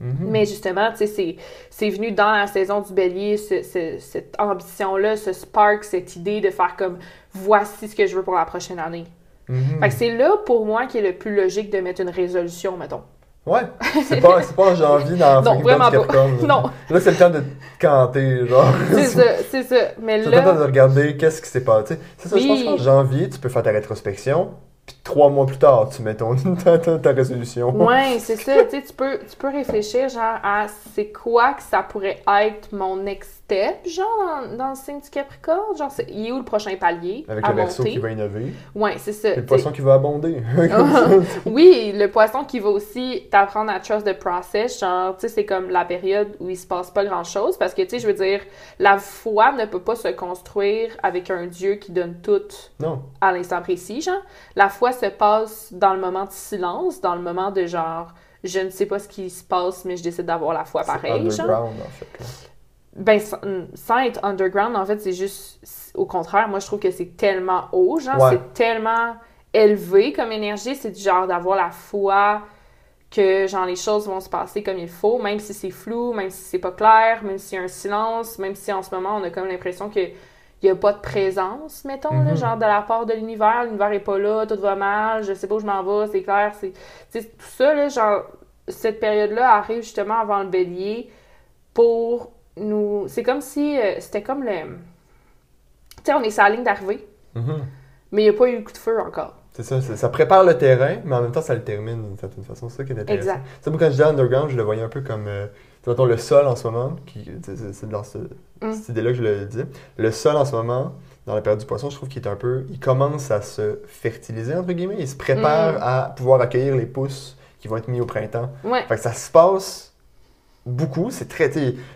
Mhm. Mais justement, tu sais, c'est- venu dans la saison du bélier, ce- ce- cette ambition-là, ce spark, cette idée de faire comme, voici ce que je veux pour la prochaine année. Mhm. Fait que c'est là, pour moi, qu'il est le plus logique de mettre une résolution, mettons. Ouais, c'est pas, c'est pas en janvier dans Non, vraiment pas. Là. Non. Là, c'est le temps de te canter, genre. C'est ça, c'est ça. Mais C'est le temps de là, regarder qu'est-ce qui s'est passé. C'est ça, je pense qu'en janvier, tu peux faire ta rétrospection, puis trois mois plus tard, tu mets ton, ta, ta- ta résolution. ouais, c'est ça. Tu sais, tu peux, tu peux réfléchir, genre, à c'est quoi que ça pourrait être mon next step, genre, dans, dans le signe du Capricorne? Genre, il est où le prochain palier Avec à le verso monter? qui va innover, Ouais, c'est ça. et le poisson qui va abonder. Oui, le poisson qui va aussi t'apprendre à trust the process. Genre, tu sais, c'est comme la période où il se passe pas grand chose. Parce que, tu sais, je veux dire, la foi ne peut pas se construire avec un Dieu qui donne tout non. à l'instant précis, genre. La foi se passe dans le moment de silence, dans le moment de genre, je ne sais pas ce qui se passe, mais je décide d'avoir la foi pareil, genre. en fait. Ben, sans, être underground, en fait, c'est juste, au contraire, moi, je trouve que c'est tellement haut, genre, Ouais. c'est tellement élevé comme énergie, c'est du genre d'avoir la foi que, genre, les choses vont se passer comme il faut, même si c'est flou, même si c'est pas clair, même s'il y a un silence, même si en ce moment, on a comme l'impression que il y a pas de présence, mettons, là, Mhm. genre, de la part de l'univers, l'univers est pas là, tout va mal, je sais pas où je m'en vais, c'est clair, c'est... tout ça, là, genre, cette période-là arrive justement avant le bélier pour nous... C'est comme si... euh, c'était comme le... Tu sais, on est sur la ligne d'arrivée, Mhm. mais il n'y a pas eu le coup de feu encore. C'est ça, c'est- ça prépare le terrain, mais en même temps, ça le termine d'une certaine façon. C'est ça qui est intéressant. Exact. Tu sais, moi, quand je dis underground, je le voyais un peu comme, euh, tu sais, mettons, le sol en ce moment, qui, tu sais, c'est c'est dans ce- Mm. cette idée-là que je le disais. Le sol en ce moment, dans la période du poisson, je trouve qu'il est un peu, il commence à se fertiliser, entre guillemets. Il se prépare Mm. à pouvoir accueillir les pousses qui vont être mis au printemps. Ouais. Fait que ça se passe beaucoup. C'est très,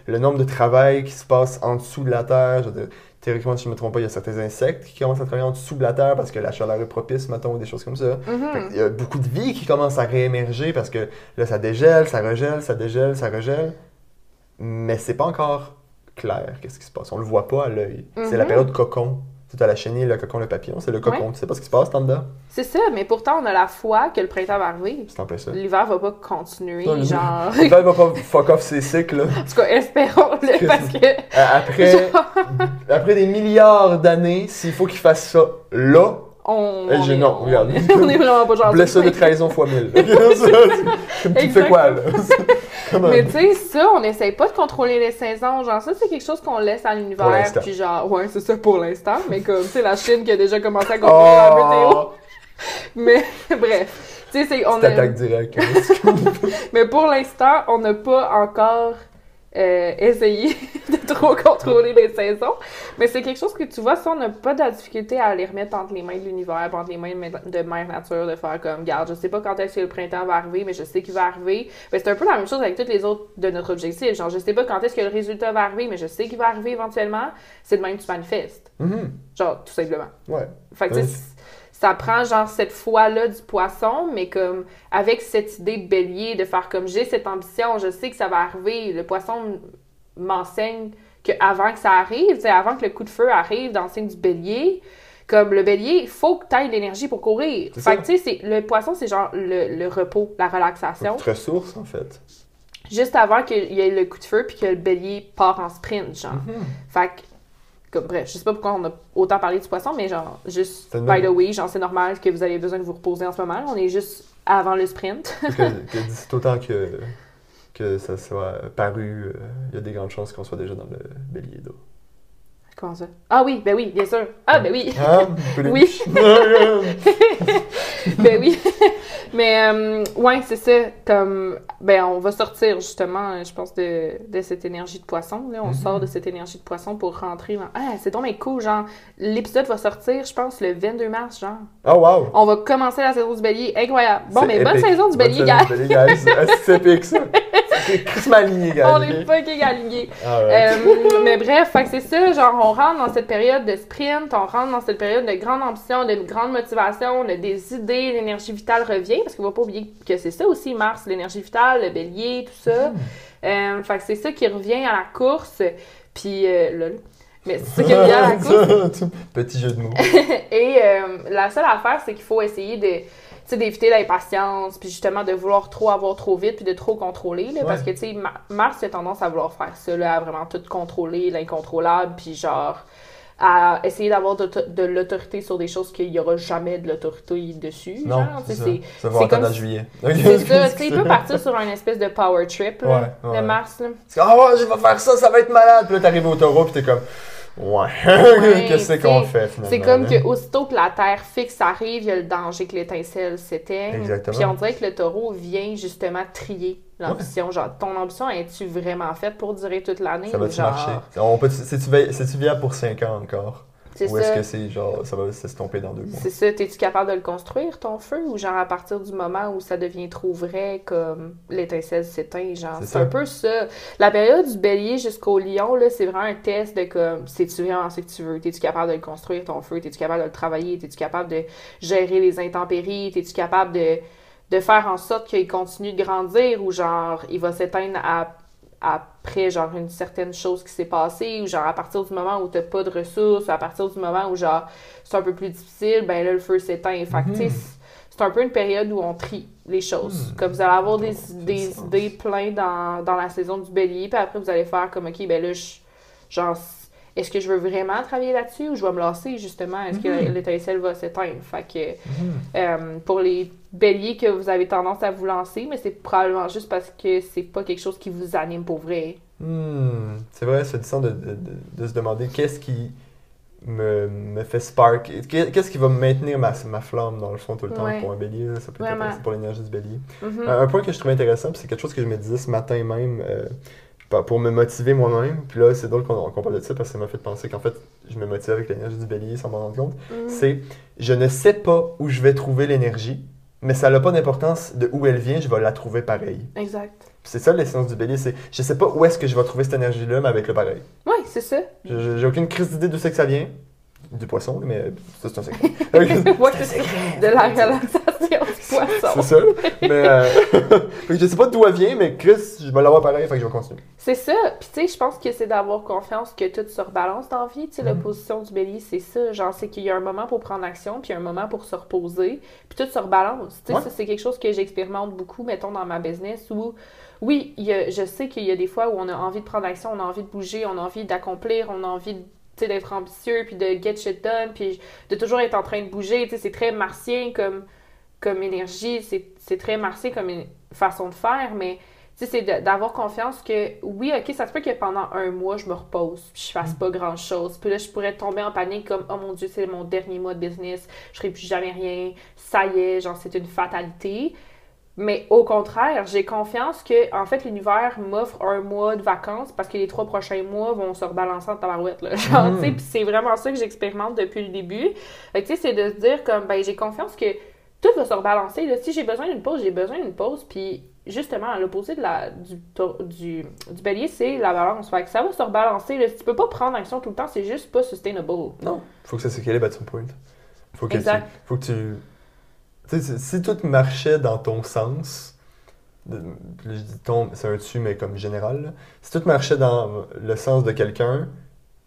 le nombre de travail qui se passe en dessous de la terre. Je veux dire, théoriquement, si je ne me trompe pas, il y a certains insectes qui commencent à travailler en dessous de la terre parce que la chaleur est propice, mettons, ou des choses comme ça. Mhm. qu'il y a beaucoup de vie qui commence à réémerger parce que là, ça dégèle, ça regèle, ça dégèle, ça regèle. Mais c'est pas encore clair qu'est-ce qui se passe. On le voit pas à l'œil. C'est la Mhm. période cocon. Tu as la chenille, le cocon, le papillon. C'est le cocon. Ouais. Tu sais pas ce qui se passe en dedans. C'est ça, mais pourtant, on a la foi que le printemps va arriver. C'est en plein ça. L'hiver va pas continuer, Non, genre... Le va pas fuck off ses cycles. là. En tout cas, espérons-le, parce que... Euh, Après, après des milliards d'années, s'il faut qu'il fasse ça là, On, Eh, on est- non, on- regarde. on est vraiment pas gentil. blessure de trahison fois mille. Comme tu fais quoi, là? Mais tu sais, ça, on n'essaye pas de contrôler les saisons. Genre, ça, c'est quelque chose qu'on laisse à l'univers. Puis genre, ouais, c'est ça pour l'instant. Mais comme, tu sais, la Chine qui a déjà commencé à contrôler la météo. Oh, Mais bref, tu sais, c'est- attaque directe. hein. Mais pour l'instant, on n'a pas encore euh, essayé de trop contrôler les saisons. Mais c'est quelque chose que tu vois, ça, on n'a pas de la difficulté à les remettre entre les mains de l'univers, entre les mains de Mère Nature, de faire comme, garde, je sais pas quand est-ce que le printemps va arriver, mais je sais qu'il va arriver. Ben, c'est un peu la même chose avec toutes les autres de notre objectif. Genre, je sais pas quand est-ce que le résultat va arriver, mais je sais qu'il va arriver éventuellement. C'est de même que tu manifestes. Mhm. Genre, tout simplement. Ouais. Fait que, ça prend genre cette foi-là du poisson, mais comme avec cette idée de bélier, de faire comme j'ai cette ambition, je sais que ça va arriver. Le poisson m'enseigne que avant que ça arrive, avant que le coup de feu arrive dans le signe du bélier, comme le bélier, il faut que tu aies l'énergie pour courir. Fait que tu sais, c'est- le poisson, c'est genre le, le repos, la relaxation. Notre ressource, en fait. Juste avant qu'il y ait le coup de feu puis que le bélier part en sprint, genre. Mhm. Fait que Comme, bref, je sais pas pourquoi on a autant parlé du poisson, mais genre, juste, C'est by the way, genre, c'est normal que vous avez besoin de vous reposer en ce moment. On est juste avant le sprint. Parce que, que d'ici autant que, que ça soit paru, euh, il y a des grandes chances qu'on soit déjà dans le bélier d'eau. Comment ça? Ah oui, ben oui, bien sûr. Ah, ben oui. Hein? Oui. ben oui. Mais euh, ouais, c'est ça. Comme ben on va sortir justement, euh, je pense, de, de cette énergie de poisson. Là. On Mhm. sort de cette énergie de poisson pour rentrer dans. Ah, c'est donc mais cool, genre. L'épisode va sortir, je pense, le 22 mars, genre. Oh wow! On va commencer la saison du bélier. Incroyable. Bon, mais bonne saison du Bonne bélier, saison gars. du bélier, guys. Ah, C'est épique ça! C'est aligné. On est fucking. Alright. Euh, mais bref, c'est ça, genre on rentre dans cette période de sprint, on rentre dans cette période de grande ambition, de grande motivation, de, des idées, l'énergie vitale revient, parce qu'on va pas oublier que c'est ça aussi, Mars, l'énergie vitale, le bélier, tout ça. Euh, fait que c'est ça qui revient à la course, puis euh, lol. Mais c'est ça qui revient à la course. Petit jeu de mots. Et euh, la seule affaire, c'est qu'il faut essayer de sais, d'éviter l'impatience, puis justement de vouloir trop avoir trop vite, puis de trop contrôler, là, parce que, tu sais, Ma- Mars a tendance à vouloir faire ça, là, à vraiment tout contrôler, l'incontrôlable, puis genre, à essayer d'avoir de, de l'autorité sur des choses qu'il n'y aura jamais de l'autorité dessus, Non, genre, tu c'est sais, ça. va comme si- juillet. C'est ça, tu sais, il peut partir sur un espèce de power trip, là, Ouais, ouais. le Mars, là. Ah ouais, je vais faire ça, ça va être malade. Puis là, t'arrives au taureau, puis t'es comme, ouais, qu'est-ce tu qu'on fait finalement? C'est comme que aussitôt que la Terre fixe arrive, il y a le danger que l'étincelle s'éteigne. Exactement. Puis on dirait que le taureau vient justement trier l'ambition. Genre, ton ambition, es-tu vraiment faite pour durer toute l'année? Ça va-tu genre... marcher? On peut, c'est-tu veille- c'est-tu viable pour 5 ans encore? C'est Ou est-ce que c'est genre, ça va s'estomper dans deux mois? C'est ça, t'es-tu capable de le construire, ton feu? Ou genre, à partir du moment où ça devient trop vrai, comme l'étincelle s'éteint, genre, C'est un peu ça. La période du bélier jusqu'au lion, là, c'est vraiment un test de comme, sais-tu vraiment ce que tu veux? T'es-tu capable de le construire, ton feu? T'es-tu capable de le travailler? T'es-tu capable de gérer les intempéries? T'es-tu capable de, de faire en sorte qu'il continue de grandir ou genre, il va s'éteindre à après genre une certaine chose qui s'est passée ou genre à partir du moment où t'as pas de ressources à partir du moment où genre c'est un peu plus difficile ben là le feu s'éteint fait Mhm. c'est- un peu une période où on trie les choses Mhm. comme vous allez avoir des, des idées plein dans, dans la saison du bélier puis après vous allez faire comme ok ben là je- genre est-ce que je veux vraiment travailler là-dessus ou je vais me lasser justement? Est-ce que Mhm. l'étincelle va s'éteindre? Fait que Mhm. euh, pour les béliers que vous avez tendance à vous lancer, mais c'est probablement juste parce que c'est pas quelque chose qui vous anime pour vrai. Hmm, C'est vrai, c'est du de, de, se demander qu'est-ce qui me, me fait spark, qu'est- qu'est-ce qui va maintenir ma, ma flamme dans le fond tout le temps Ouais. pour un bélier, ça peut être pour l'énergie du bélier. Mhm. Un, un point que je trouvais intéressant, puis c'est quelque chose que je me disais ce matin même euh, pour me motiver moi-même. Puis là, c'est drôle qu'on qu'on parle de ça parce que ça m'a fait penser qu'en fait, je me motive avec l'énergie du bélier sans m'en rendre compte. Mhm. C'est je ne sais pas où je vais trouver l'énergie, mais ça n'a pas d'importance de où elle vient, je vais la trouver pareil. Exact. C'est ça l'essence du bélier, c'est je sais pas où est-ce que je vais trouver cette énergie-là, mais avec le pareil. Oui, c'est ça. J'ai aucune crise d'idée d'où c'est que ça vient. Du poisson, mais ça c'est un secret. Ouais, c'est ça. De la relaxation du c'est poisson. ça. Mais euh, je sais pas d'où elle vient, mais Chris, je vais l'avoir pareil, fait que je vais continuer. C'est ça. Puis tu sais, je pense que c'est d'avoir confiance que tout se rebalance dans la vie. Tu sais, Mhm. l'opposition du bélier, c'est ça. Genre, c'est qu'il y a un moment pour prendre action, puis un moment pour se reposer, puis tout se rebalance. Tu sais, Ouais. ça, c'est quelque chose que j'expérimente beaucoup, mettons, dans ma business, où, oui, il y a- je sais qu'il y a des fois où on a envie de prendre action, on a envie de bouger, on a envie d'accomplir, on a envie de d'être ambitieux, puis de get shit done, puis de toujours être en train de bouger. C'est très martien comme, comme énergie, c'est très martien comme une façon de faire, mais tu sais, c'est d'avoir confiance que, oui, ok, ça se peut que pendant un mois, je me repose, puis je fasse pas grand-chose. Puis là, je pourrais tomber en panique comme, oh mon Dieu, c'est mon dernier mois de business, je ferai plus jamais rien, ça y est, genre, c'est une fatalité. Mais au contraire, j'ai confiance que, en fait, l'univers m'offre un mois de vacances parce que les trois prochains mois vont se rebalancer en tabarouette, là. Genre, tu sais, puis c'est vraiment ça que j'expérimente depuis le début. Fait que, tu sais, c'est de se dire, comme, ben, j'ai confiance que tout va se rebalancer. Là. Si j'ai besoin d'une pause, j'ai besoin d'une pause. Puis justement, à l'opposé de la, du, du, du bélier, c'est la balance. Fait que ça va se rebalancer. Là. Tu peux pas prendre action tout le temps, c'est juste pas sustainable. Non. Faut que ça s'équilibre à son point. Faut que Exact. tu. Faut que tu. Si- tout marchait dans ton sens, je dis ton, c'est un tu, mais comme général, là. si tout marchait dans le sens de quelqu'un,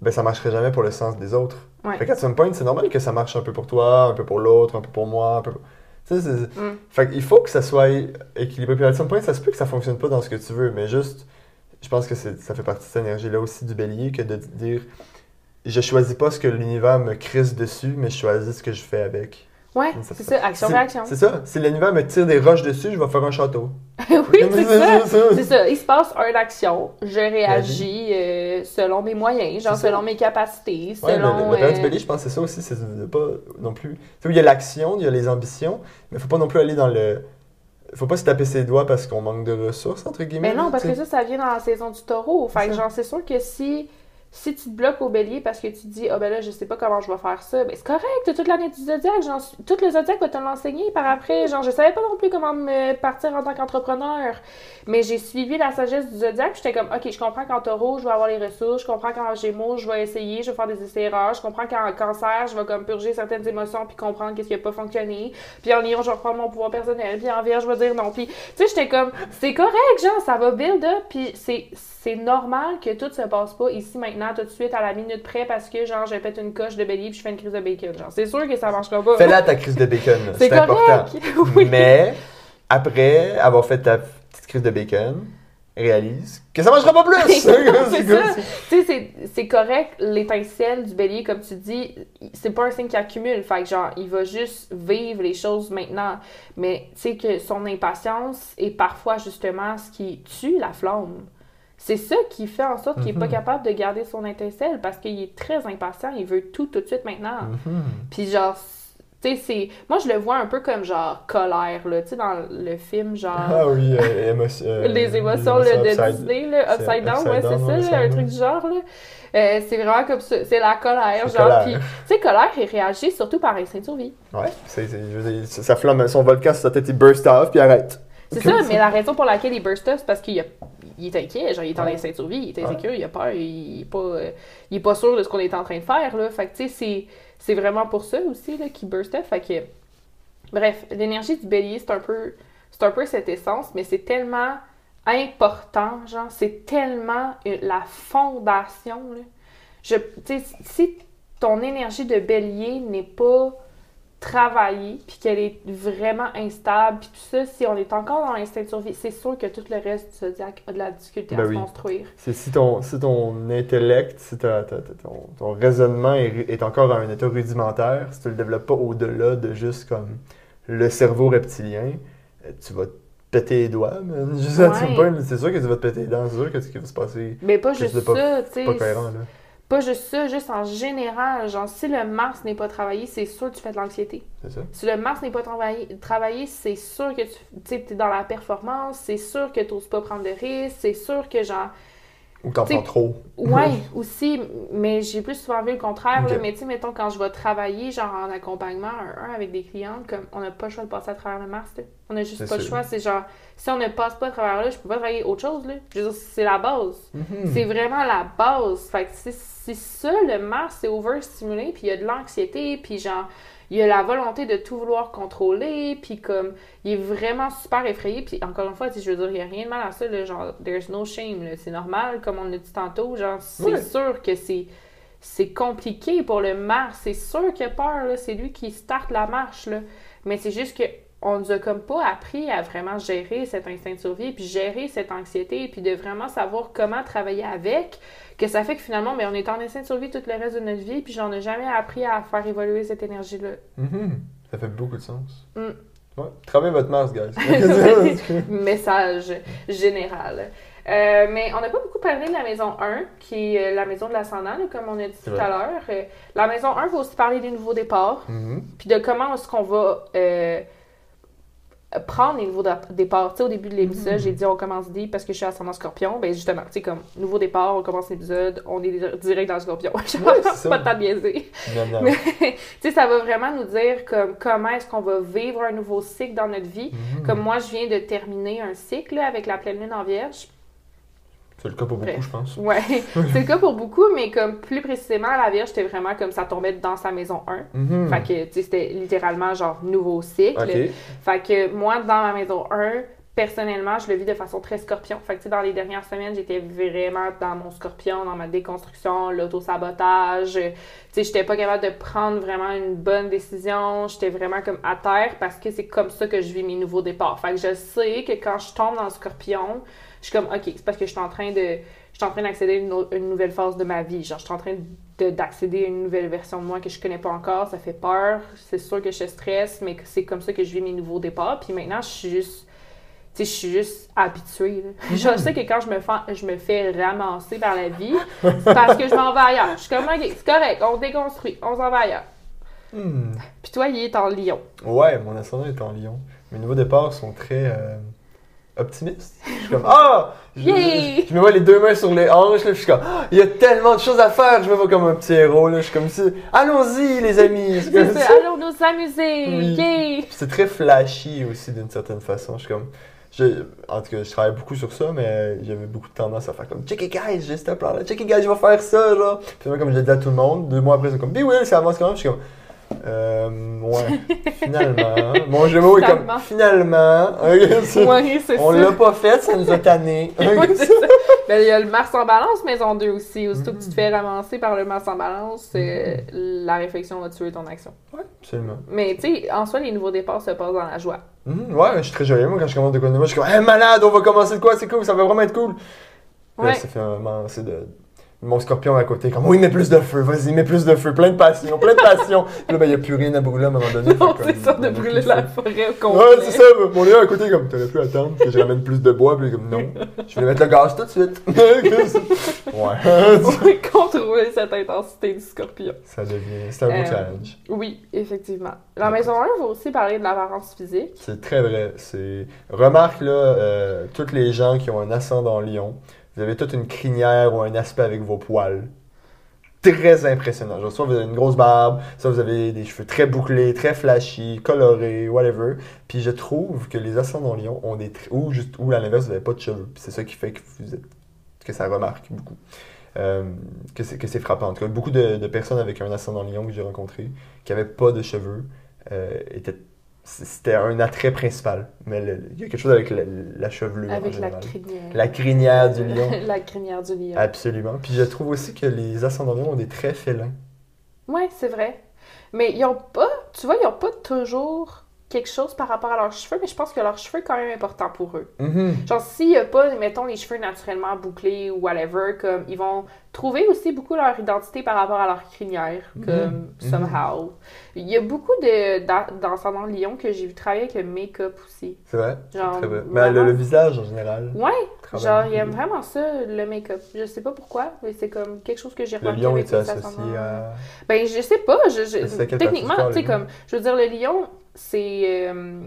ben ça marcherait jamais pour le sens des autres. Ouais. Fait qu'à some point, c'est normal que ça marche un peu pour toi, un peu pour l'autre, un peu pour moi, un peu pour- Tu sais, c'est- Mm. Fait qu'il faut que ça soit équilibré. Puis à some point, ça se peut que ça fonctionne pas dans ce que tu veux, mais juste, je pense que c'est- ça fait partie de cette énergie-là aussi du bélier que de dire je choisis pas ce que l'univers me crisse dessus, mais je choisis ce que je fais avec. Ouais, c'est ça, action C'est- réaction. C'est ça. Si l'univers me tire des roches dessus, je vais faire un château. oui, c'est ça. C'est ça, il se passe une action, je réagis euh, selon mes moyens, genre selon mes capacités, Ouais, selon... le, le du euh, je pense que c'est ça aussi, c'est pas non plus. Tu sais, il y a l'action, il y a les ambitions, mais faut pas non plus aller dans le. Faut pas se taper ses doigts parce qu'on manque de ressources, entre guillemets. Mais non, parce que ça, ça vient dans la saison du taureau. Fait que genre, c'est sûr que si, si tu te bloques au bélier parce que tu te dis, ah ben là, je sais pas comment je vais faire ça, ben c'est correct, toute l'année du zodiaque, tout le zodiaque va te l'enseigner par après. Genre, je savais pas non plus comment me partir en tant qu'entrepreneur, mais j'ai suivi la sagesse du zodiaque, j'étais comme, ok, je comprends qu'en taureau, je vais avoir les ressources, je comprends qu'en gémeaux, je vais essayer, je vais faire des essais-erreurs, je comprends qu'en cancer, je vais comme purger certaines émotions puis comprendre qu'est-ce qui a pas fonctionné, puis en lion, je vais reprendre mon pouvoir personnel, puis en vierge, je vais dire non, puis tu sais, j'étais comme, c'est correct, genre, ça va build up, puis c'est normal que tout se passe pas ici, maintenant, tout de suite, à la minute près, parce que, genre, je pète une coche de bélier puis je fais une crise de bacon. Genre, c'est sûr que ça marchera pas. Fais-la ta crise de bacon. C'est important. oui. Mais après avoir fait ta petite crise de bacon, réalise que ça marchera pas plus. c'est- c'est correct, l'étincelle du bélier, comme tu dis, c'est pas un signe qui accumule. Fait que, genre, il va juste vivre les choses maintenant. Mais, tu sais, que son impatience est parfois, justement, ce qui tue la flamme. C'est ça qui fait en sorte qu'il est pas Mhm. capable de garder son étincelle parce qu'il est très impatient, il veut tout tout de suite maintenant. Mhm. Puis genre, tu sais, c'est... Moi, je le vois un peu comme genre colère, là. Tu sais, dans le film, genre... Ah oui, euh, euh, les émotions là, de upside- Disney, là, Upside Down, ouais, c'est ça, là, un truc du genre, là. Euh, c'est vraiment comme ça, c'est la colère, genre, puis, tu sais, colère, il réagit surtout par instinct de survie. Ouais, ça flamme, son volcan sur sa tête, il burst off, puis arrête. C'est ça, mais la raison pour laquelle il burst up, c'est parce qu'il a- il est inquiet, genre, il est en Ouais. survie, il est Ouais. insécure, il a peur, il est pas, euh, il est pas sûr de ce qu'on est en train de faire, là. Fait que, tu sais, c'est, vraiment pour ça aussi, là, qu'il burst up, fait que... Bref, l'énergie du bélier, c'est un peu, c'est un peu cette essence, mais c'est tellement important, genre, c'est tellement euh, la fondation, là. Je, tu sais, si ton énergie de bélier n'est pas travaillée, puis qu'elle est vraiment instable, puis tout ça, si on est encore dans l'instinct de survie, c'est sûr que tout le reste du zodiaque a de la difficulté à Ben se construire. C'est si ton, si ton intellect, si ta- ta- ta- ton, ton raisonnement est, est encore à un état rudimentaire, si tu le développes pas au-delà de juste comme le cerveau reptilien, euh, tu vas te péter les doigts, Ouais. C'est sûr que tu vas te péter les dents, c'est sûr que ce qui va se passer, Mais pas juste ça, tu sais. pas cohérent, là. Pas juste ça, juste en général. Genre, si le Mars n'est pas travaillé, c'est sûr que tu fais de l'anxiété. C'est ça. Si le Mars n'est pas travaillé, travaillé c'est sûr que tu es dans la performance, c'est sûr que tu n'oses pas prendre de risques, c'est sûr que genre. Ou t'en prends trop. Ouais, aussi, mais j'ai plus souvent vu le contraire. là. Mais tu sais, mettons, quand je vais travailler, genre en accompagnement, un, un avec des clientes, comme on n'a pas le choix de passer à travers le Mars, là. On n'a juste pas le choix. C'est genre, si on ne passe pas à travers là, je peux pas travailler autre chose, là. Je veux dire, c'est la base. Mhm. C'est vraiment la base. Fait que c'est c'est ça, le Mars, c'est overstimulé, puis il y a de l'anxiété, puis genre, il a la volonté de tout vouloir contrôler, puis comme, il est vraiment super effrayé, puis encore une fois, je veux dire, il n'y a rien de mal à ça, là, genre, there's no shame, c'est normal, comme on l'a dit tantôt, genre, c'est sûr que c'est c'est compliqué pour le Mars, c'est sûr qu'il a peur, c'est lui qui starte la marche, là, mais c'est juste que on nous a comme pas appris à vraiment gérer cet instinct de survie, puis gérer cette anxiété, puis de vraiment savoir comment travailler avec, que ça fait que finalement, mais on est en instinct de survie tout le reste de notre vie, puis j'en ai jamais appris à faire évoluer cette énergie-là. Mhm. Ça fait beaucoup de sens. Mm. Ouais. Travaillez votre Mars, guys. Message général. Euh, mais on n'a pas beaucoup parlé de la maison 1, qui est euh, la maison de l'ascendant, comme on a dit tout à l'heure. Euh, la maison 1 va aussi parler des nouveaux départs, Mhm. puis de comment est-ce qu'on va euh, prendre les nouveaux départs. Tu sais, au début de l'épisode, Mhm. j'ai dit on commence dit parce que je suis ascendant scorpion. Ben justement, tu sais, comme nouveau départ, on commence l'épisode, on est dir- direct dans le scorpion. Genre, Ouais, ça. pas de temps. Mais, tu sais, ça va vraiment nous dire comme, comment est-ce qu'on va vivre un nouveau cycle dans notre vie. Mhm. Comme moi, je viens de terminer un cycle là, avec la pleine lune en vierge. C'est le cas pour beaucoup, Bref. je pense. Ouais, c'est le cas pour beaucoup, mais comme plus précisément, la vierge, c'était vraiment comme ça tombait dans sa maison 1. Mhm. Fait que, tu sais, c'était littéralement genre nouveau cycle. Fait que moi, dans ma maison 1, personnellement, je le vis de façon très scorpion. Fait que, tu sais, dans les dernières semaines, j'étais vraiment dans mon scorpion, dans ma déconstruction, l'auto-sabotage. Tu sais, j'étais pas capable de prendre vraiment une bonne décision. J'étais vraiment comme à terre parce que c'est comme ça que je vis mes nouveaux départs. Fait que je sais que quand je tombe dans le scorpion, je suis comme, OK, c'est parce que je suis en train de... Je suis en train d'accéder à une, nouvelle phase de ma vie. Genre, je suis en train de- d'accéder à une nouvelle version de moi que je connais pas encore. Ça fait peur. C'est sûr que je stresse, mais c'est comme ça que je vis mes nouveaux départs. Puis maintenant, je suis juste tu sais, je suis juste habituée. là. Je sais que quand je me, fais, je me fais ramasser par la vie, c'est parce que je m'en vais ailleurs. Je suis comme, OK, c'est correct, on déconstruit, on s'en va ailleurs. Hmm. Puis toi, il est en Lyon. Ouais, mon ascendant est en Lyon. Mes nouveaux départs sont très euh, optimistes. Je suis comme, ah! Je, je- je me vois les deux mains sur les hanches, là, je suis comme, Ah, il y a tellement de choses à faire. Je me vois comme un petit héros, là. Je suis comme, si- allons-y, les amis. C'est ça. allons nous amuser! Oui. Yay! Puis C'est très flashy aussi d'une certaine façon. Je suis comme. je- en tout cas, je travaille beaucoup sur ça, mais j'avais beaucoup de tendance à faire comme Check it, guys, j'ai ce plan-là. Check it, guys, je vais faire ça, genre. Puis moi, comme je l'ai dit à tout le monde, deux mois après, c'est comme Be Will, ça avance quand même. Je suis comme. Euh. Ouais. Finalement. Mon jeu est comme. Finalement. Oui, c'est On l'a pas fait, ça nous a tanné. Oui, ça. Ben, il y a le Mars en balance, maison 2 aussi. Aussitôt que tu te fais ramasser par le Mars en balance, euh, la réflexion va tuer ton action. Ouais, absolument. Mais tu sais, en soi, les nouveaux départs se passent dans la joie. Mhm, ouais, je suis très joyeux. Moi, quand je commence de quoi de moi, je suis comme, hey, malade, on va commencer de quoi, c'est cool, ça va vraiment être cool. Puis là, Ouais. ça fait un moment, c'est de. Mon scorpion à côté, comme, oui, mets plus de feu, vas-y, mets plus de feu, plein de passion, plein de passion. Puis là, ben, il n'y a plus rien à brûler à un moment donné. Non, fait c'est ça, de brûler la forêt au complet. Ouais, c'est ça, mon lion à côté, comme, t'aurais pu attendre que je ramène plus de bois, puis comme, non, je vais mettre le gaz tout de suite. ouais. Ouais, contrôler cette intensité du scorpion. ça devient, c'est un beau Euh, challenge. Oui, effectivement. La maison 1 va aussi parler de l'apparence physique. C'est très vrai. C'est remarque là, euh, toutes les gens qui ont un ascendant lion, vous avez toute une crinière ou un aspect avec vos poils. Très impressionnant. Genre, soit vous avez une grosse barbe, soit vous avez des cheveux très bouclés, très flashy, colorés, whatever. Puis je trouve que les ascendants lion ont des ou juste, ou à l'inverse, vous n'avez pas de cheveux. C'est ça qui fait que vous êtes, que ça remarque beaucoup. Euh, que c'est frappant. En tout cas, beaucoup de, de personnes avec un ascendant lion que j'ai rencontré, qui n'avaient pas de cheveux, euh, étaient c'était un attrait principal. Mais il y a quelque chose avec la, la chevelure en Avec la crinière. La crinière du lion. la crinière du lion. Absolument. Puis je trouve aussi que les ascendants lions ont des traits félins. Ouais, c'est vrai. Mais ils ont pas, tu vois, ils ont pas toujours quelque chose par rapport à leurs cheveux, mais je pense que leurs cheveux est quand même important pour eux. Genre, s'il y a pas, mettons, les cheveux naturellement bouclés ou whatever, comme, ils vont trouver aussi beaucoup leur identité par rapport à leur crinière, comme, Mhm. somehow. Il y a beaucoup de, d'a- d'ascendants lions que j'ai vu travailler avec le make-up aussi. C'est vrai? Genre, très vrai. Mais le, vraiment. le visage en général. Ouais, genre, ils aiment vraiment ça, le make-up. Je sais pas pourquoi, mais c'est comme quelque chose que j'ai Le remarqué lion avec est associé à. Ben, je sais pas. Je, je- techniquement, tu sais, comme, je veux dire, le lion, c'est. euh,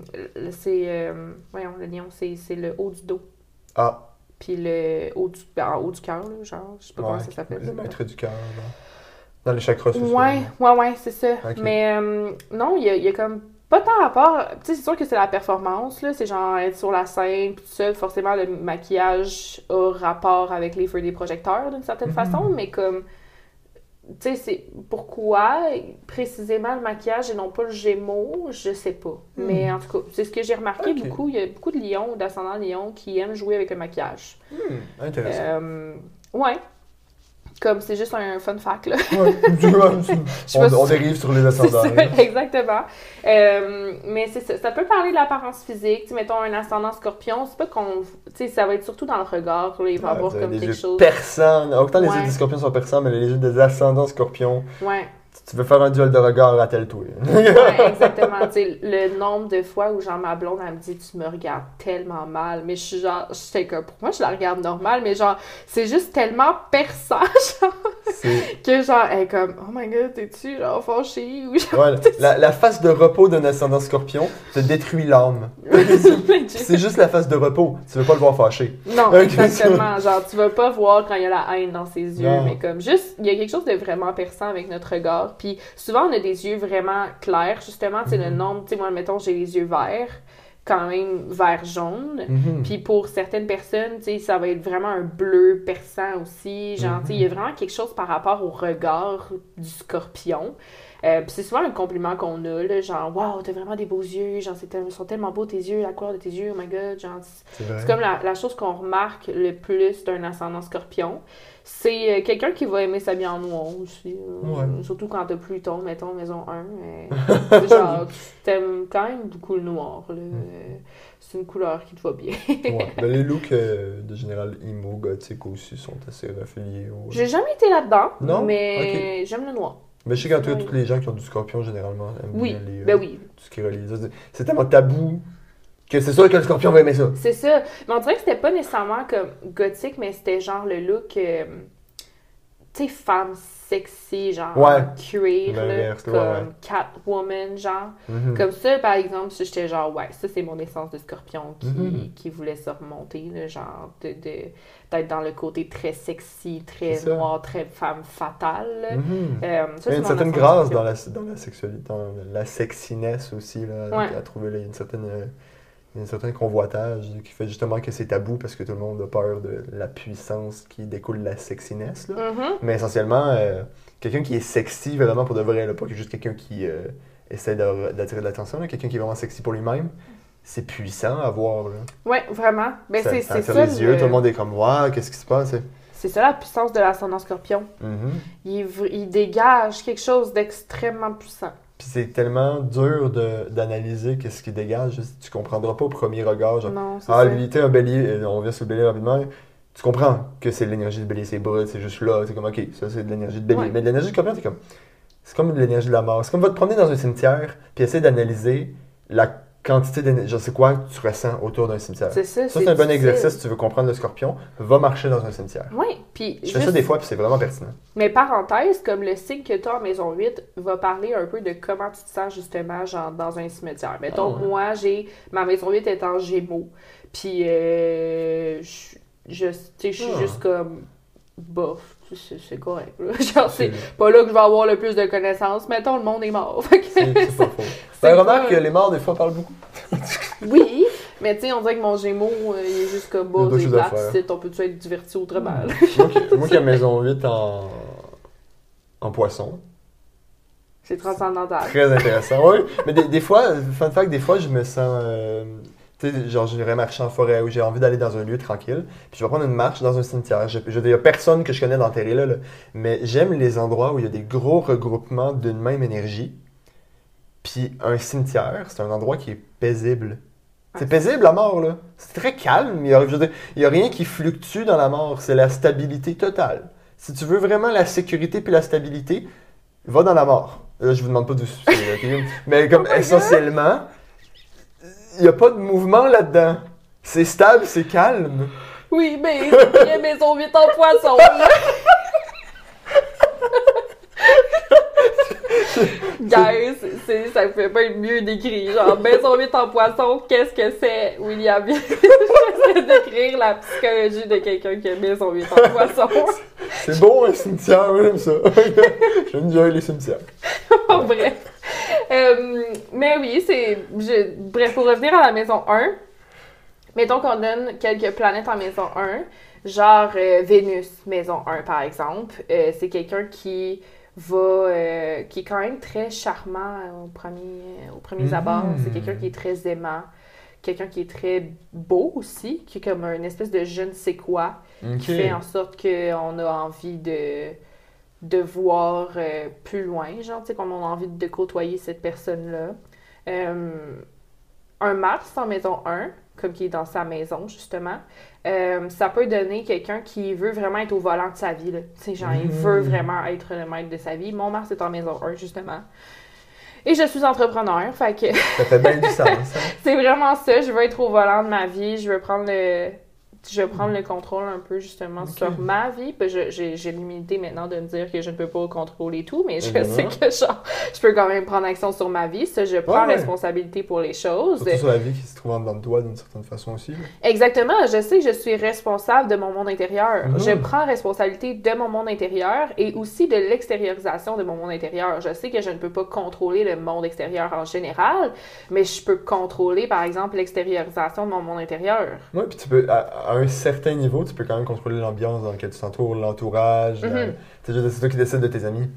c'est. euh, voyons, le lion, c'est le haut du dos. Ah, Puis le haut du, ben, en haut du cœur, genre, je sais pas comment ouais, ça s'appelle. le maître du cœur. Dans les chakras, ça. Ouais, ouais, ouais, c'est ça. Mais euh, non, il y a, il y a comme pas tant rapport. Tu sais, c'est sûr que c'est la performance, là. C'est genre être sur la scène, puis tout ça. Forcément, le maquillage a rapport avec les feux des projecteurs d'une certaine Mhm. façon, mais comme. Tu sais, c'est pourquoi précisément le maquillage et non pas le gémeaux, je sais pas. Mais en tout cas, c'est ce que j'ai remarqué beaucoup. Il y a beaucoup de lions, d'ascendants lions, qui aiment jouer avec le maquillage. Hmm, intéressant. Euh, ouais. Comme c'est juste un fun fact, là. Ouais, on, dérive sur les ascendants. ça, exactement. Euh, mais c'est ça. Ça peut parler de l'apparence physique. Tu sais, mettons un ascendant scorpion, c'est pas qu'on. Tu sais, ça va être surtout dans le regard. là, il va y Ouais, avoir comme des quelque chose. perçants. Autant les yeux des scorpions sont perçants, mais les yeux des ascendants scorpions, Ouais. Tu veux faire un duel de regard, attelle-toi. Ouais, exactement. Tu sais, le nombre de fois où genre ma blonde, elle me dit Tu me regardes tellement mal. Mais je suis genre, j'étais comme, pour moi, je la regarde normal, mais genre, c'est juste tellement perçant, genre, que genre, elle est comme, oh my god, t'es-tu genre fâchée ou genre. ouais, la, la phase de repos d'un ascendant scorpion te détruit l'âme. C'est juste la phase de repos. Tu veux pas le voir fâché. Non, exactement. Genre, tu vas pas voir quand il y a la haine dans ses yeux, Non. mais comme juste, il y a quelque chose de vraiment perçant avec notre regard. Puis souvent, on a des yeux vraiment clairs, justement. Tu sais, le Mhm. nombre, tu sais, moi, mettons, j'ai les yeux verts, quand même vert-jaune. Mhm. Puis pour certaines personnes, tu sais, ça va être vraiment un bleu perçant aussi. Genre, tu sais, il y a vraiment quelque chose par rapport au regard du scorpion. Euh, puis c'est souvent un compliment qu'on a, là, genre, waouh, t'as vraiment des beaux yeux, genre, c'est sont tellement beaux tes yeux, la couleur de tes yeux, oh my god, genre, c'est- comme la, la chose qu'on remarque le plus d'un ascendant scorpion. C'est euh, quelqu'un qui va aimer s'habiller en noir aussi. euh, Ouais. Surtout quand t'as Pluton, mettons, maison 1. euh, c'est genre, tu t'aimes quand même beaucoup le noir. là. Mm. C'est une couleur qui te va bien. Ouais. Ben, les looks euh, de général emo, gothique aussi sont assez affiliés. J'ai jamais été là-dedans, Non? mais j'aime le noir. Mais je sais qu'en tout cas, tous les gens qui ont du scorpion, généralement, aiment Oui, les, euh, ben oui, tout ce qui ça. C'est- C'est tellement tabou que c'est sûr que le scorpion va aimer ça. c'est ça. Mais on dirait que c'était pas nécessairement comme gothique, mais c'était genre le look, euh, tu sais, femme sexy, genre Ouais. cuir, là, comme ouais, ouais. Catwoman, genre. Mhm. Comme ça, par exemple, ça, j'étais genre, ouais, ça, c'est mon essence de scorpion qui, Mhm. qui voulait se remonter, là, genre, de, de- d'être dans le côté très sexy, très noir, très femme fatale. là. Mhm. Euh, ça, Il y a une certaine grâce dans la, dans la sexualité, dans la sexiness aussi, là, Ouais. à trouver. là. Il y a une certaine, euh, il y a une certaine convoitage qui fait justement que c'est tabou parce que tout le monde a peur de la puissance qui découle de la sexiness. Là. Mhm. Mais essentiellement, euh, quelqu'un qui est sexy vraiment pour de vrai, là, pas que juste quelqu'un qui euh, essaie d'attirer de l'attention, quelqu'un qui est vraiment sexy pour lui-même, c'est puissant à voir. Ouais, vraiment. Ben, ça, c'est, ça les yeux, le- tout le monde est comme Waouh, qu'est-ce qui se passe? C'est ça la puissance de l'ascendant scorpion. Mhm. Il, v- il dégage quelque chose d'extrêmement puissant. Puis c'est tellement dur de- d'analyser qu'est-ce qui dégage. Tu comprendras pas au premier regard. Genre, Non, c'est ah, ça. lui, t'es un bélier, euh, on vient sur le bélier rapidement. Tu comprends que c'est de l'énergie de bélier, c'est brut, c'est juste là. C'est comme, ok, ça c'est de l'énergie de bélier. Ouais. Mais de l'énergie de scorpion, c'est comme. C'est comme de l'énergie de la mort. C'est comme va te promener dans un cimetière, puis essayer d'analyser la quantité d'énergie. Je sais quoi que tu ressens autour d'un cimetière. C'est ça. Ça, c'est un bon difficile. exercice si tu veux comprendre le scorpion. Va marcher dans un cimetière. Oui, puis Je fais ça des fois, puis c'est vraiment pertinent. Mais parenthèse, comme le signe que tu as en maison 8 va parler un peu de comment tu te sens justement genre, dans un cimetière. Mettons, Ah ouais. moi, j'ai ma maison 8 est en gémeaux. Puis, euh, je suis Ah. juste comme bof. C'est correct. Genre, c'est pas là que je vais avoir le plus de connaissances. Mettons, le monde est mort. C'est- pas faux. Ben, remarque que les morts, des fois, parlent beaucoup. Oui, mais tu sais, on dirait que mon gémeaux, euh, il est juste comme a bas d'autres et choses à plate. faire. c'est- On peut-tu être diverti autrement? moi, qui, moi qui ai maison 8 en, en poisson. C'est transcendantal. Très intéressant. Oui, mais des, des fois, fun fact, des fois, je me sens. euh, tu sais, genre, j'irais marcher en forêt où j'ai envie d'aller dans un lieu tranquille. Puis je vais prendre une marche dans un cimetière. Je, je veux dire, il n'y a personne que je connais d'enterré là, là. Mais j'aime les endroits où il y a des gros regroupements d'une même énergie. Puis un cimetière, c'est un endroit qui est paisible. C'est paisible la mort, là. C'est très calme. Il n'y a, rien qui fluctue dans la mort. C'est la stabilité totale. Si tu veux vraiment la sécurité puis la stabilité, va dans la mort. Là, je vous demande pas de? Mais comme essentiellement, il n'y a pas de mouvement là-dedans. C'est stable, c'est calme. Oui, mais il y a maison 8 en poisson. Guys, c'est, ça pouvait pas être mieux décrit. Genre, maison 8 en poisson, qu'est-ce que c'est, William? J'essaie d'écrire la psychologie de quelqu'un qui a maison 8 en poisson. C'est beau un cimetière, j'aime ça. J'aime les cimetières. Bref. Euh, mais oui, c'est. je- bref, pour revenir à la maison 1, mettons qu'on donne quelques planètes en maison 1, genre euh, Vénus, maison 1 par exemple. Euh, c'est quelqu'un qui va. euh, qui est quand même très charmant au premier, au premier Mhm. abord. C'est quelqu'un qui est très aimant. Quelqu'un qui est très beau aussi, qui est comme une espèce de je ne sais quoi qui fait en sorte qu'on a envie de, de voir euh, plus loin, genre, tu sais, qu'on a envie de côtoyer cette personne-là. Euh, un Mars en maison 1, comme qui est dans sa maison, justement, euh, ça peut donner quelqu'un qui veut vraiment être au volant de sa vie, là. Genre, il Mhm. veut vraiment être le maître de sa vie. Mon Mars est en maison 1, justement. Et je suis entrepreneur, fait que Ça fait bien du sens. hein. c'est vraiment ça. Je veux être au volant de ma vie. Je veux prendre le, je veux prendre le contrôle un peu justement sur ma vie. J'ai l'humilité maintenant de me dire que je ne peux pas contrôler tout, mais je Évidemment. sais que genre, je peux quand même prendre action sur ma vie. Ça, je prends Ouais, ouais. responsabilité pour les choses. Surtout sur la vie qui se trouve en dedans de toi d'une certaine façon aussi. Exactement, je sais que je suis responsable de mon monde intérieur. Mhm. Je prends responsabilité de mon monde intérieur et aussi de l'extériorisation de mon monde intérieur. Je sais que je ne peux pas contrôler le monde extérieur en général, mais je peux contrôler, par exemple, l'extériorisation de mon monde intérieur. Ouais, puis tu peux, à, à un certain niveau, tu peux quand même contrôler l'ambiance dans laquelle tu t'entoures, l'entourage. Mhm. dire, C'est toi qui décides de tes amis.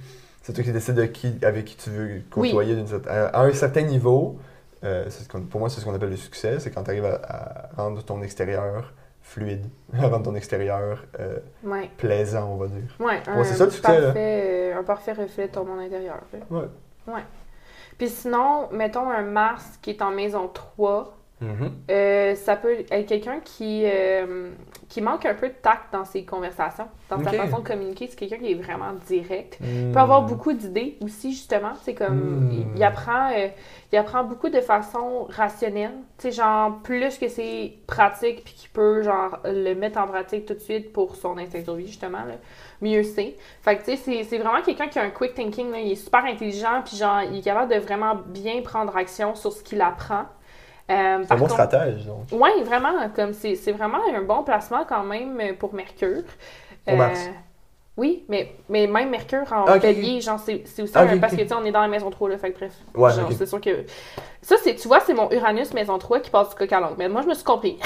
C'est toi qui décides de qui, avec qui tu veux côtoyer d'une certaine- à, à un certain niveau. euh, pour moi, c'est ce qu'on appelle le succès. C'est quand tu arrives à, à rendre ton extérieur fluide, à rendre ton extérieur euh, Ouais. plaisant, on va dire. Ouais, un, Ouais, c'est ça, le succès, parfait, euh, un parfait reflet de ton monde intérieur. là. Ouais. Puis sinon, mettons un Mars qui est en maison 3, Mhm. euh, ça peut être quelqu'un qui, euh, qui manque un peu de tact dans ses conversations, dans sa façon de communiquer. C'est quelqu'un qui est vraiment direct. Il Mm. peut avoir beaucoup d'idées aussi, justement. C'est comme, Mm. il, il apprend, euh, il apprend beaucoup de façon rationnelle. Tu genre, plus que c'est pratique puis qu'il peut, genre, le mettre en pratique tout de suite pour son instinct de survie, justement, là, mieux c'est. Fait que, tu sais, c'est- c'est vraiment quelqu'un qui a un quick thinking, là. Il est super intelligent puis, genre, il est capable de vraiment bien prendre action sur ce qu'il apprend. Euh, C'est un bon contre- stratège, donc. oui, vraiment, comme c'est vraiment un bon placement quand même euh, pour Mercure. Pour Mars. Oui, mais, mais même Mercure en bélier, genre, c'est aussi un- parce que, tu sais, on est dans la maison 3, là, fait que bref. Ouais, genre, c'est sûr que... Ça, c'est, tu vois, c'est mon Uranus maison 3 qui passe du coq à l'ongle. Mais moi, je me suis compris.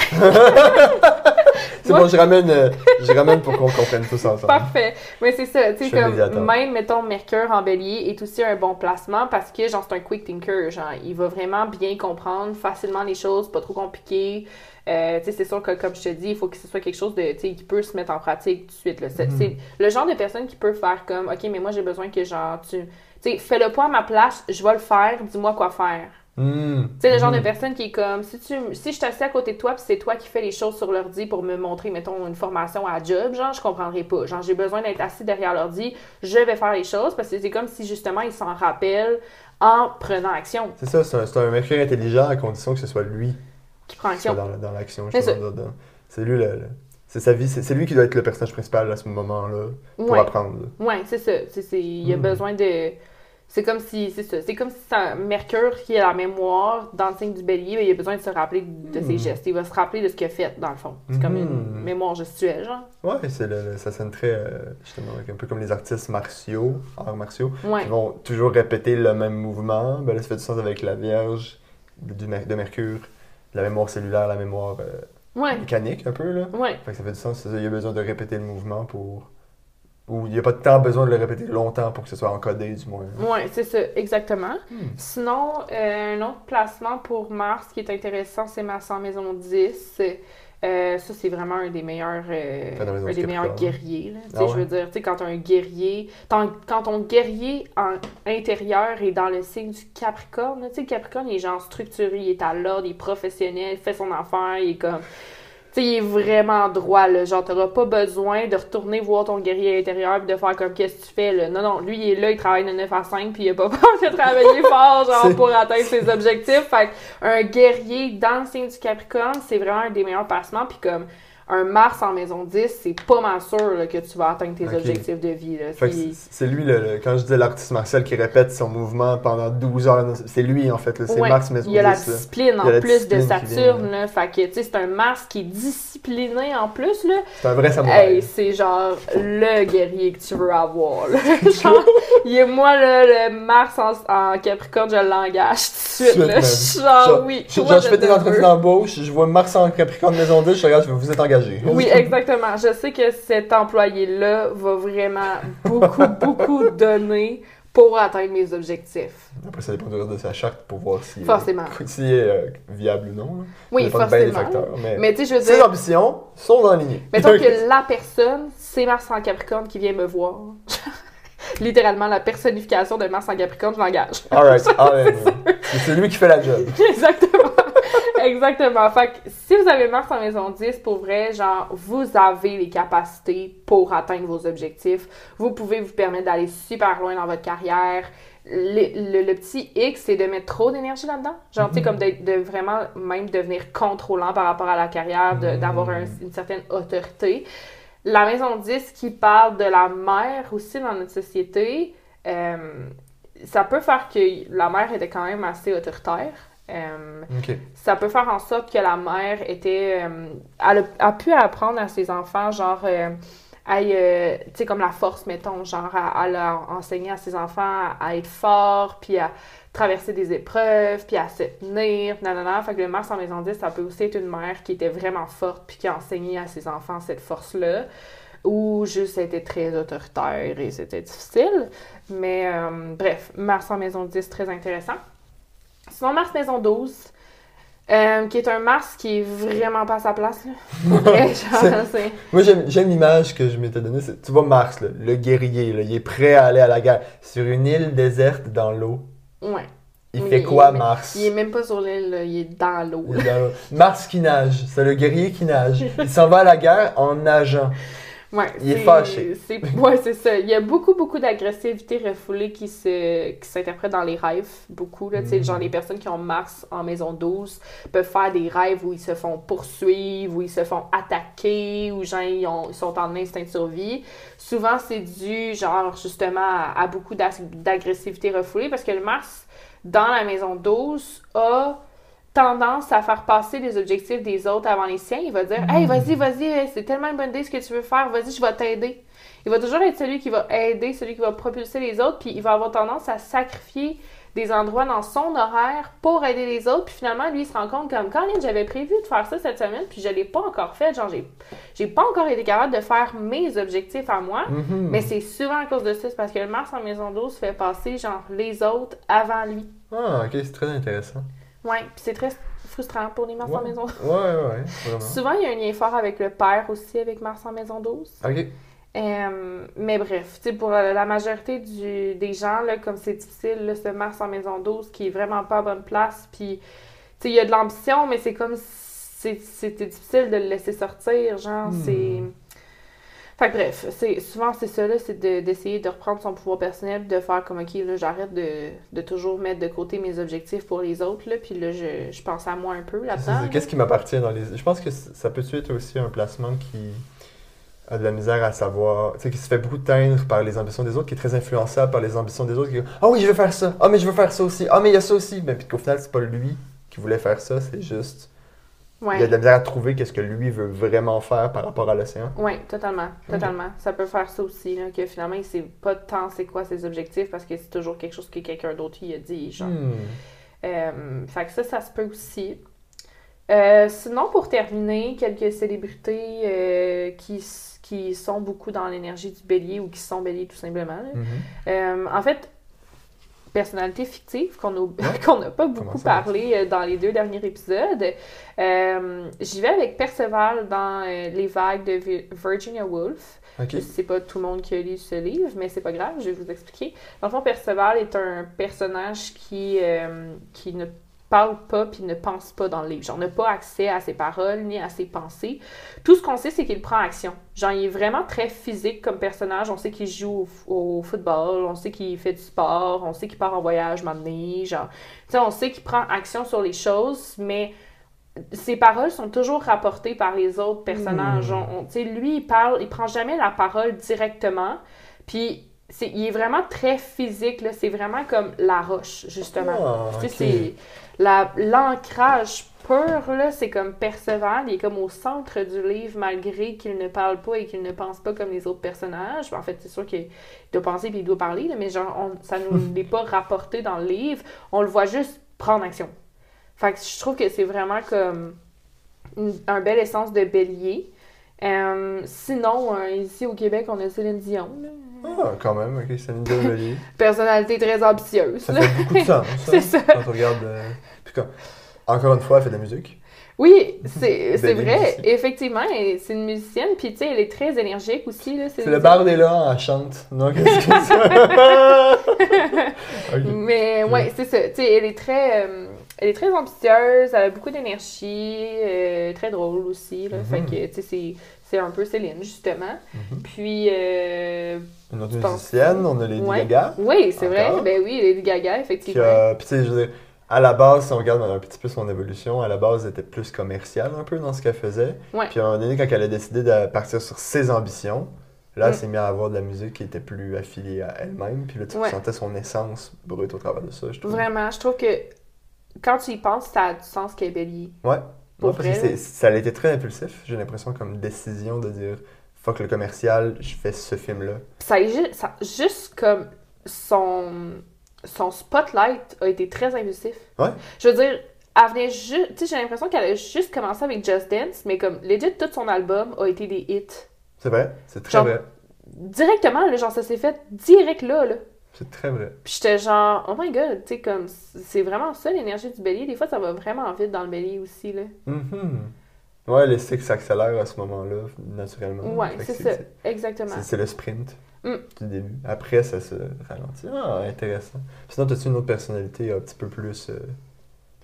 C'est Moi- bon, je ramène, euh, je ramène pour qu'on comprenne tous ensemble. Parfait. Mais c'est ça, tu sais, comme médiateur. même, mettons, Mercure en bélier est aussi un bon placement parce que, genre, c'est un quick thinker. Genre, il va vraiment bien comprendre facilement les choses, pas trop compliqué. Euh, c'est sûr que, comme je te dis, il faut que ce soit quelque chose de, qui peut se mettre en pratique tout de suite. là. C'est c'est le genre de personne qui peut faire comme, OK, mais moi, j'ai besoin que, genre, tu... Fais-le pas à ma place, je vais le faire, dis-moi quoi faire. Mm. Tu sais, le genre de personne qui est comme, si, tu, si je t'assieds à côté de toi, puis c'est toi qui fais les choses sur l'ordi pour me montrer, mettons, une formation à job, genre, je comprendrais pas. Genre, j'ai besoin d'être assis derrière l'ordi, je vais faire les choses, parce que c'est comme si, justement, il s'en rappelle en prenant action, C'est ça, c'est un, c'est un intelligent à condition que ce soit lui qui prend action. dans, dans l'action. C'est lui, le, le- c'est sa vie, c'est lui qui doit être le personnage principal à ce moment-là pour Ouais, apprendre. ouais, c'est ça. Il a Hmm. besoin de... C'est comme si, c'est ça, c'est comme si un Mercure qui a la mémoire dans le signe du bélier, ben, il a besoin de se rappeler de ses Hmm. gestes. Il va se rappeler de ce qu'il a fait, dans le fond. C'est comme une Hmm. mémoire gestuelle, genre. Ouais, c'est le, le- ça sonne très, euh, justement, un peu comme les artistes martiaux, arts martiaux, Ouais. qui vont toujours répéter le même mouvement. Ben là, ça fait du sens avec la Vierge de Mercure, la mémoire cellulaire, la mémoire euh, Ouais. mécanique un peu, là. Ouais. Fait que ça fait du sens, ça, il y a besoin de répéter le mouvement pour... Ou il n'y a pas tant besoin de le répéter longtemps pour que ce soit encodé, du moins. Ouais, c'est ça, exactement. Hmm. Sinon, euh, un autre placement pour Mars qui est intéressant, c'est Mars en maison 10. Euh, ça, c'est vraiment un des meilleurs, euh, un des meilleurs guerriers. là. Ah ouais? Je veux dire, tu sais, quand un guerrier, quand ton guerrier en intérieur est dans le signe du Capricorne, tu sais, le Capricorne, il est genre structuré, il est à l'ordre, il est professionnel, il fait son affaire, il est comme. Sais, il est vraiment droit, là. Genre, t'auras pas besoin de retourner voir ton guerrier intérieur et de faire comme qu'est-ce que tu fais, là? Non, non, lui, il est là, il travaille de 9 à 5 puis il a pas peur de travailler fort, genre, pour atteindre ses objectifs. Fait un guerrier dans le signe du Capricorne, c'est vraiment un des meilleurs placements. Puis comme un Mars en maison 10, c'est pas mal sûr là, que tu vas atteindre tes objectifs de vie, C'est- lui, le, le- quand je dis l'artiste martial qui répète son mouvement pendant 12 heures, c'est lui en fait, c'est Ouais, Mars Maison Il y a la 10, discipline en plus de discipline Saturne, là. Fait que, c'est un Mars qui est discipliné en plus, là. C'est un vrai samouraï. Hey, c'est genre le guerrier que tu veux avoir. Là. genre, il est moi là, le Mars en, en Capricorne, je l'engage tout de suite. Suite là. même. Je suis genre, Genre, oui. je, fais des entretiens d'embauche, je vois Mars en Capricorne Maison 10, je regarde, je vous êtes engagé. Oui, exactement. Je sais que cet employé-là va vraiment beaucoup, beaucoup donner pour atteindre mes objectifs. Après, ça dépend du reste de sa charte pour voir si Forcément. s'il est euh, viable ou non. là. Oui, bien des forcément. facteurs, mais, Mais tu sais, je veux ses dire, ambitions sont en ligne. mettons que la personne, c'est Mars en Capricorne qui vient me voir. Littéralement, la personnification de Mars en Capricorne, je l'engage. C'est c'est lui qui fait la job. Exactement. Exactement. Fait que si vous avez Mars en maison 10, pour vrai, genre, vous avez les capacités pour atteindre vos objectifs. Vous pouvez vous permettre d'aller super loin dans votre carrière. Le, le- le petit X, c'est de mettre trop d'énergie là-dedans. Genre, tu sais, comme de, de vraiment même devenir contrôlant par rapport à la carrière, de- d'avoir un- une certaine autorité. La maison 10 qui parle de la mère aussi dans notre société, euh, ça peut faire que la mère était quand même assez autoritaire. Euh, ça peut faire en sorte que la mère était. euh, elle a, a pu apprendre à ses enfants, genre. euh, euh, tu sais, comme la force, mettons, genre, à, elle a enseigné à ses enfants à, être fort, puis à traverser des épreuves, puis à se tenir, nanana. Fait que le Mars en maison 10, ça peut aussi être une mère qui était vraiment forte, puis qui a enseigné à ses enfants cette force-là. ou juste était très autoritaire et c'était difficile. Mais euh, bref, Mars en maison 10, très intéressant. Sinon, Mars maison 12, euh, qui est un Mars qui est vraiment pas à sa place. Là. Ouais, genre, c'est- Moi, j'aime l'image que je m'étais donnée. c'est- Tu vois Mars, là, le guerrier, là, il est prêt à aller à la guerre sur une île déserte dans l'eau. ouais. Il Mais fait il quoi, est Mars? Il est même pas sur l'île. Il est dans l'eau. Mars qui nage, c'est le guerrier qui nage. Il s'en va à la guerre en nageant. Ouais, Il est fâché. c'est- Ouais, c'est ça. Il y a beaucoup, beaucoup d'agressivité refoulée qui se qui s'interprète dans les rêves. Beaucoup, là. Tu sais, Mm. genre les personnes qui ont Mars en maison 12 peuvent faire des rêves où ils se font poursuivre, où ils se font attaquer, où genre ils, ont- ils sont en instinct de survie. Souvent, c'est dû, genre, justement, à, à beaucoup d'agressivité refoulée parce que le Mars, dans la maison 12, a tendance à faire passer les objectifs des autres avant les siens. Il va dire Hey, vas-y, vas-y, hey, c'est tellement une bonne idée ce que tu veux faire, vas-y, je vais t'aider. Il va toujours être celui qui va aider, celui qui va propulser les autres, puis il va avoir tendance à sacrifier des endroits dans son horaire pour aider les autres, puis finalement, lui, il se rend compte comme Colin, j'avais prévu de faire ça cette semaine, puis je l'ai pas encore fait, genre, j'ai, j'ai pas encore été capable de faire mes objectifs à moi, Mhm. mais c'est souvent à cause de ça, c'est parce que le Mars en maison 12 fait passer, genre, les autres avant lui. Ah, ok, c'est très intéressant. Ouais, puis c'est très frustrant pour les Mars en Ouais. maison Ouais, ouais, ouais, vraiment. Souvent, il y a un lien fort avec le père aussi, avec Mars en maison 12. Ok. Euh, mais bref, tu sais, pour la la majorité du- des gens, là, comme c'est difficile, là, ce Mars en maison 12 qui est vraiment pas à bonne place, puis, tu sais, il y a de l'ambition, mais c'est comme si c'était difficile de le laisser sortir, genre, Hmm. c'est... Fait que bref, c'est, souvent c'est ça, là, c'est de- d'essayer de reprendre son pouvoir personnel, de faire comme, OK, là, j'arrête de, de toujours mettre de côté mes objectifs pour les autres, là, puis là, je, je pense à moi un peu là-dedans. c'est- Qu'est-ce qui m'appartient dans les. Je pense que ça peut être aussi un placement qui a de la misère à savoir. Tu sais, qui se fait beaucoup teindre par les ambitions des autres, qui est très influençable par les ambitions des autres. Qui Ah oui, je veux faire ça. Ah, mais je veux faire ça aussi. Ah, mais il y a ça aussi. Mais puis qu'au final, c'est pas lui qui voulait faire ça, c'est juste. Ouais. Il a de la misère à trouver qu'est-ce que lui veut vraiment faire par rapport à l'océan. Oui, totalement. Totalement. Ça peut faire ça aussi, là, que finalement, il sait pas tant c'est quoi ses objectifs parce que c'est toujours quelque chose que quelqu'un d'autre lui a dit. Genre. Hmm. Euh, fait que ça, ça se peut aussi. Euh, sinon, pour terminer, quelques célébrités euh, qui, qui sont beaucoup dans l'énergie du bélier ou qui sont béliers tout simplement. Mhm. En fait, personnalité fictive qu'on qu'on n'a pas beaucoup parlé euh, dans les deux derniers épisodes. Euh, J'y vais avec Perceval dans euh, Les vagues de Vi- Virginia Woolf. Ok. C'est pas tout le monde qui a lu ce livre, mais c'est pas grave, je vais vous expliquer. Dans le fond, Perceval est un personnage qui, euh, qui ne parle pas puis ne pense pas dans le livre. Genre, n'a pas accès à ses paroles ni à ses pensées. Tout ce qu'on sait, c'est qu'il prend action. Genre, il est vraiment très physique comme personnage. On sait qu'il joue au, football, on sait qu'il fait du sport, on sait qu'il part en voyage maintenant. Genre, tu sais, on sait qu'il prend action sur les choses, mais ses paroles sont toujours rapportées par les autres personnages. Hmm. Tu sais, lui, il parle, il prend jamais la parole directement. Puis, c'est, il est vraiment très physique, là. C'est vraiment comme la roche, justement. Ah, Tu sais, ok. c'est la, l'ancrage pur, là, c'est comme Perceval, il est comme au centre du livre malgré qu'il ne parle pas et qu'il ne pense pas comme les autres personnages. En fait, c'est sûr qu'il doit penser puis il doit parler, mais genre, on- ça nous n'est pas rapporté dans le livre. On le voit juste prendre action. Fait que je trouve que c'est vraiment comme une- un bel essence de bélier. Euh, sinon, euh, ici au Québec, on a Céline Dion. là. Ah, quand même, ok, c'est une Bélier. Personnalité très ambitieuse. Ça fait beaucoup de sens. C'est ça. Quand on regarde. euh, puis quand- Encore une fois, elle fait de la musique. Oui, c'est vrai. Effectivement, c'est une musicienne. Puis, tu sais, elle est très énergique aussi. C'est Céline le Dion. bar est là, elle chante. Non, qu'est-ce que c'est? ok. Mais ouais, c'est ça. Tu sais, elle est très, euh, elle est très ambitieuse. Elle a beaucoup d'énergie. euh, très drôle aussi. Là. Mhm. Fait que, tu sais, c'est- un peu Céline, justement. Mhm. Puis, euh, Une autre penses- musicienne, on a Lady Ouais. Gaga. oui, c'est vrai. Ben oui, Lady Gaga, effectivement. a, puis tu sais, je veux dire, à la base, si on regarde un petit peu son évolution, à la base, elle était plus commerciale un peu dans ce qu'elle faisait. Ouais. Puis à un moment donné, quand elle a décidé de partir sur ses ambitions, là, Mm. elle s'est mise à avoir de la musique qui était plus affiliée à elle-même. Puis là, tu Ouais. ressentais son essence brute au travers de ça, je trouve. Vraiment, je trouve que quand tu y penses, ça a du sens qu'elle est bélier. Ouais. Ouais, parce que vrai, ça a été très impulsif, j'ai l'impression, comme décision de dire fuck le commercial, je fais ce film-là. ça, ça- juste comme son, son spotlight a été très impulsif. Ouais. Je veux dire, elle venait juste. Tu sais, j'ai l'impression qu'elle a juste commencé avec Just Dance, mais comme legit, tout son album a été des hits. C'est vrai, c'est très Genre- vrai. Directement, là, genre, ça s'est fait direct là, là. C'est très vrai. Puis j'étais genre, oh my god, tu sais, comme, c'est vraiment ça l'énergie du bélier. Des fois, ça va vraiment vite dans le bélier aussi, là. Mhm. Ouais, les cycles s'accélèrent à ce moment-là, naturellement. Ouais, c'est ça, exactement. C'est c'est le sprint Mm. du début. Après, ça se ralentit. Ah, intéressant. Sinon, as-tu une autre personnalité un petit peu plus. euh,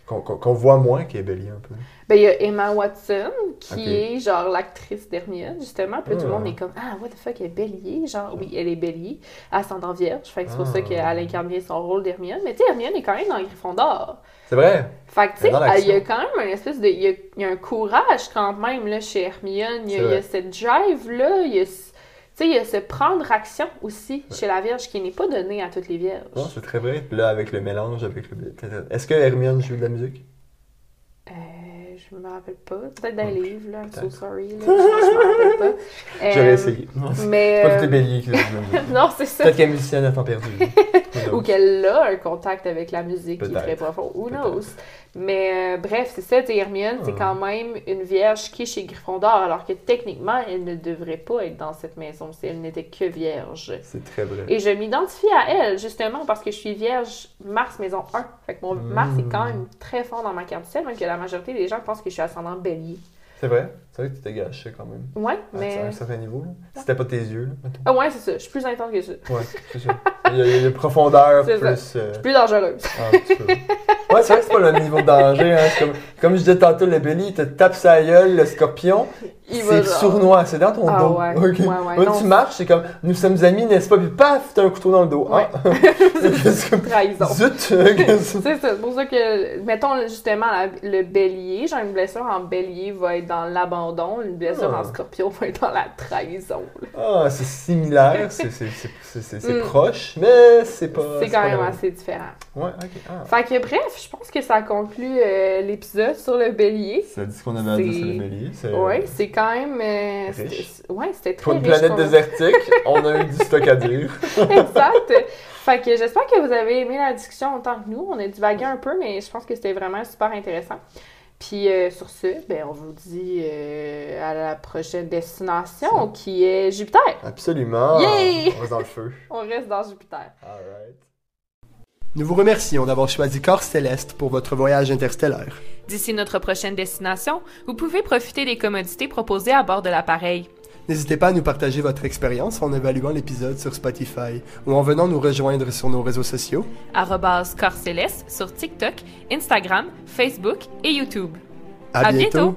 qu'on voit moins qui est bélier un peu Ben, il y a Emma Watson, qui est genre l'actrice d'Hermione, justement. Puis tout le Ah. monde est comme, ah, what the fuck, elle est bélier. Genre, oui, elle est bélier, ascendant vierge. Fait que c'est pour Ah. ça qu'elle incarne bien son rôle d'Hermione. Mais tu sais, Hermione est quand même dans Gryffondor. C'est vrai Fait que, tu sais, il y a quand même un espèce de. Il y a, il y a un courage quand même, là, chez Hermione. Il y a, C'est il y a vrai. cette drive-là. Il y a. Tu sais, il y a ce prendre action aussi chez la Vierge qui n'est pas donné à toutes les Vierges. Non, c'est très vrai. Puis là, avec le mélange, avec le. Est-ce que Hermione joue de la musique? Euh, je me rappelle pas. Peut-être dans les livres, là. I'm so sorry. Là. Je, je me rappelle pas. J'aurais Euh, essayé. Non, c'est Mais. pas euh, béliers qui la musique. non, c'est ça. Peut-être qu'elle est musicienne à temps perdu. Ou qu'elle a un contact avec la musique qui est très profond. Who knows? Mais euh, bref, c'est ça, Hermione, c'est Ah. quand même une vierge qui est chez Gryffondor, alors que techniquement, elle ne devrait pas être dans cette maison si elle n'était que vierge. C'est très vrai. Et je m'identifie à elle, justement, parce que je suis vierge Mars maison 1. Fait que mon. Mars est quand même très fort dans ma carte du ciel, même que la majorité des gens pensent que je suis ascendant bélier. C'est vrai? C'est vrai que tu t'es gâché quand même. Ouais, À mais. un certain niveau. Là. C'était pas tes yeux. Là, mettons. Ah ouais, c'est ça, je suis plus intense que ça. Ouais, c'est ça. Il y a, une profondeur C'est plus. euh, Plus dangereuse. ah. Ouais, c'est vrai que c'est pas le niveau de danger. Hein. C'est Comme, comme je disais tantôt, le Béli, il te tape sa gueule, le scorpion. Il C'est genre- sournois, c'est dans ton Ah dos. ouais, ouais, ouais, Là, non, tu marches, c'est comme nous sommes amis, n'est-ce pas? Puis paf, t'as un couteau dans le dos. Ouais. Ah. c'est comme Trahison. zut. C'est ça, c'est pour ça que, mettons justement, la- le bélier, genre une blessure en bélier va être dans l'abandon, une blessure Ah. en scorpion va être dans la trahison. Ah, c'est similaire, c'est c'est- c'est- c'est- c'est- c'est Mm. proche, mais c'est pas. C'est quand même assez différent. Ouais, ok. Ah. Fait que bref, je pense que ça conclut euh, l'épisode sur le bélier. Ça dit ce qu'on avait à dire sur le Bélier. Ouais, c'est quand même. euh, Riche. ouais, c'était très Pour une riche planète désertique, on a eu du stock à dire. exact. Fait que j'espère que vous avez aimé la discussion autant que nous. On a divagué un peu, mais je pense que c'était vraiment super intéressant. Puis euh, sur ce, ben, on vous dit euh, à la prochaine destination qui est Jupiter. Absolument. Yay! On reste dans le feu. On reste dans Jupiter. Alright. Nous vous remercions d'avoir choisi Corps Céleste pour votre voyage interstellaire. D'ici notre prochaine destination, vous pouvez profiter des commodités proposées à bord de l'appareil. N'hésitez pas à nous partager votre expérience en évaluant l'épisode sur Spotify ou en venant nous rejoindre sur nos réseaux sociaux. Corps sur TikTok, Instagram, Facebook et YouTube. À, À bientôt.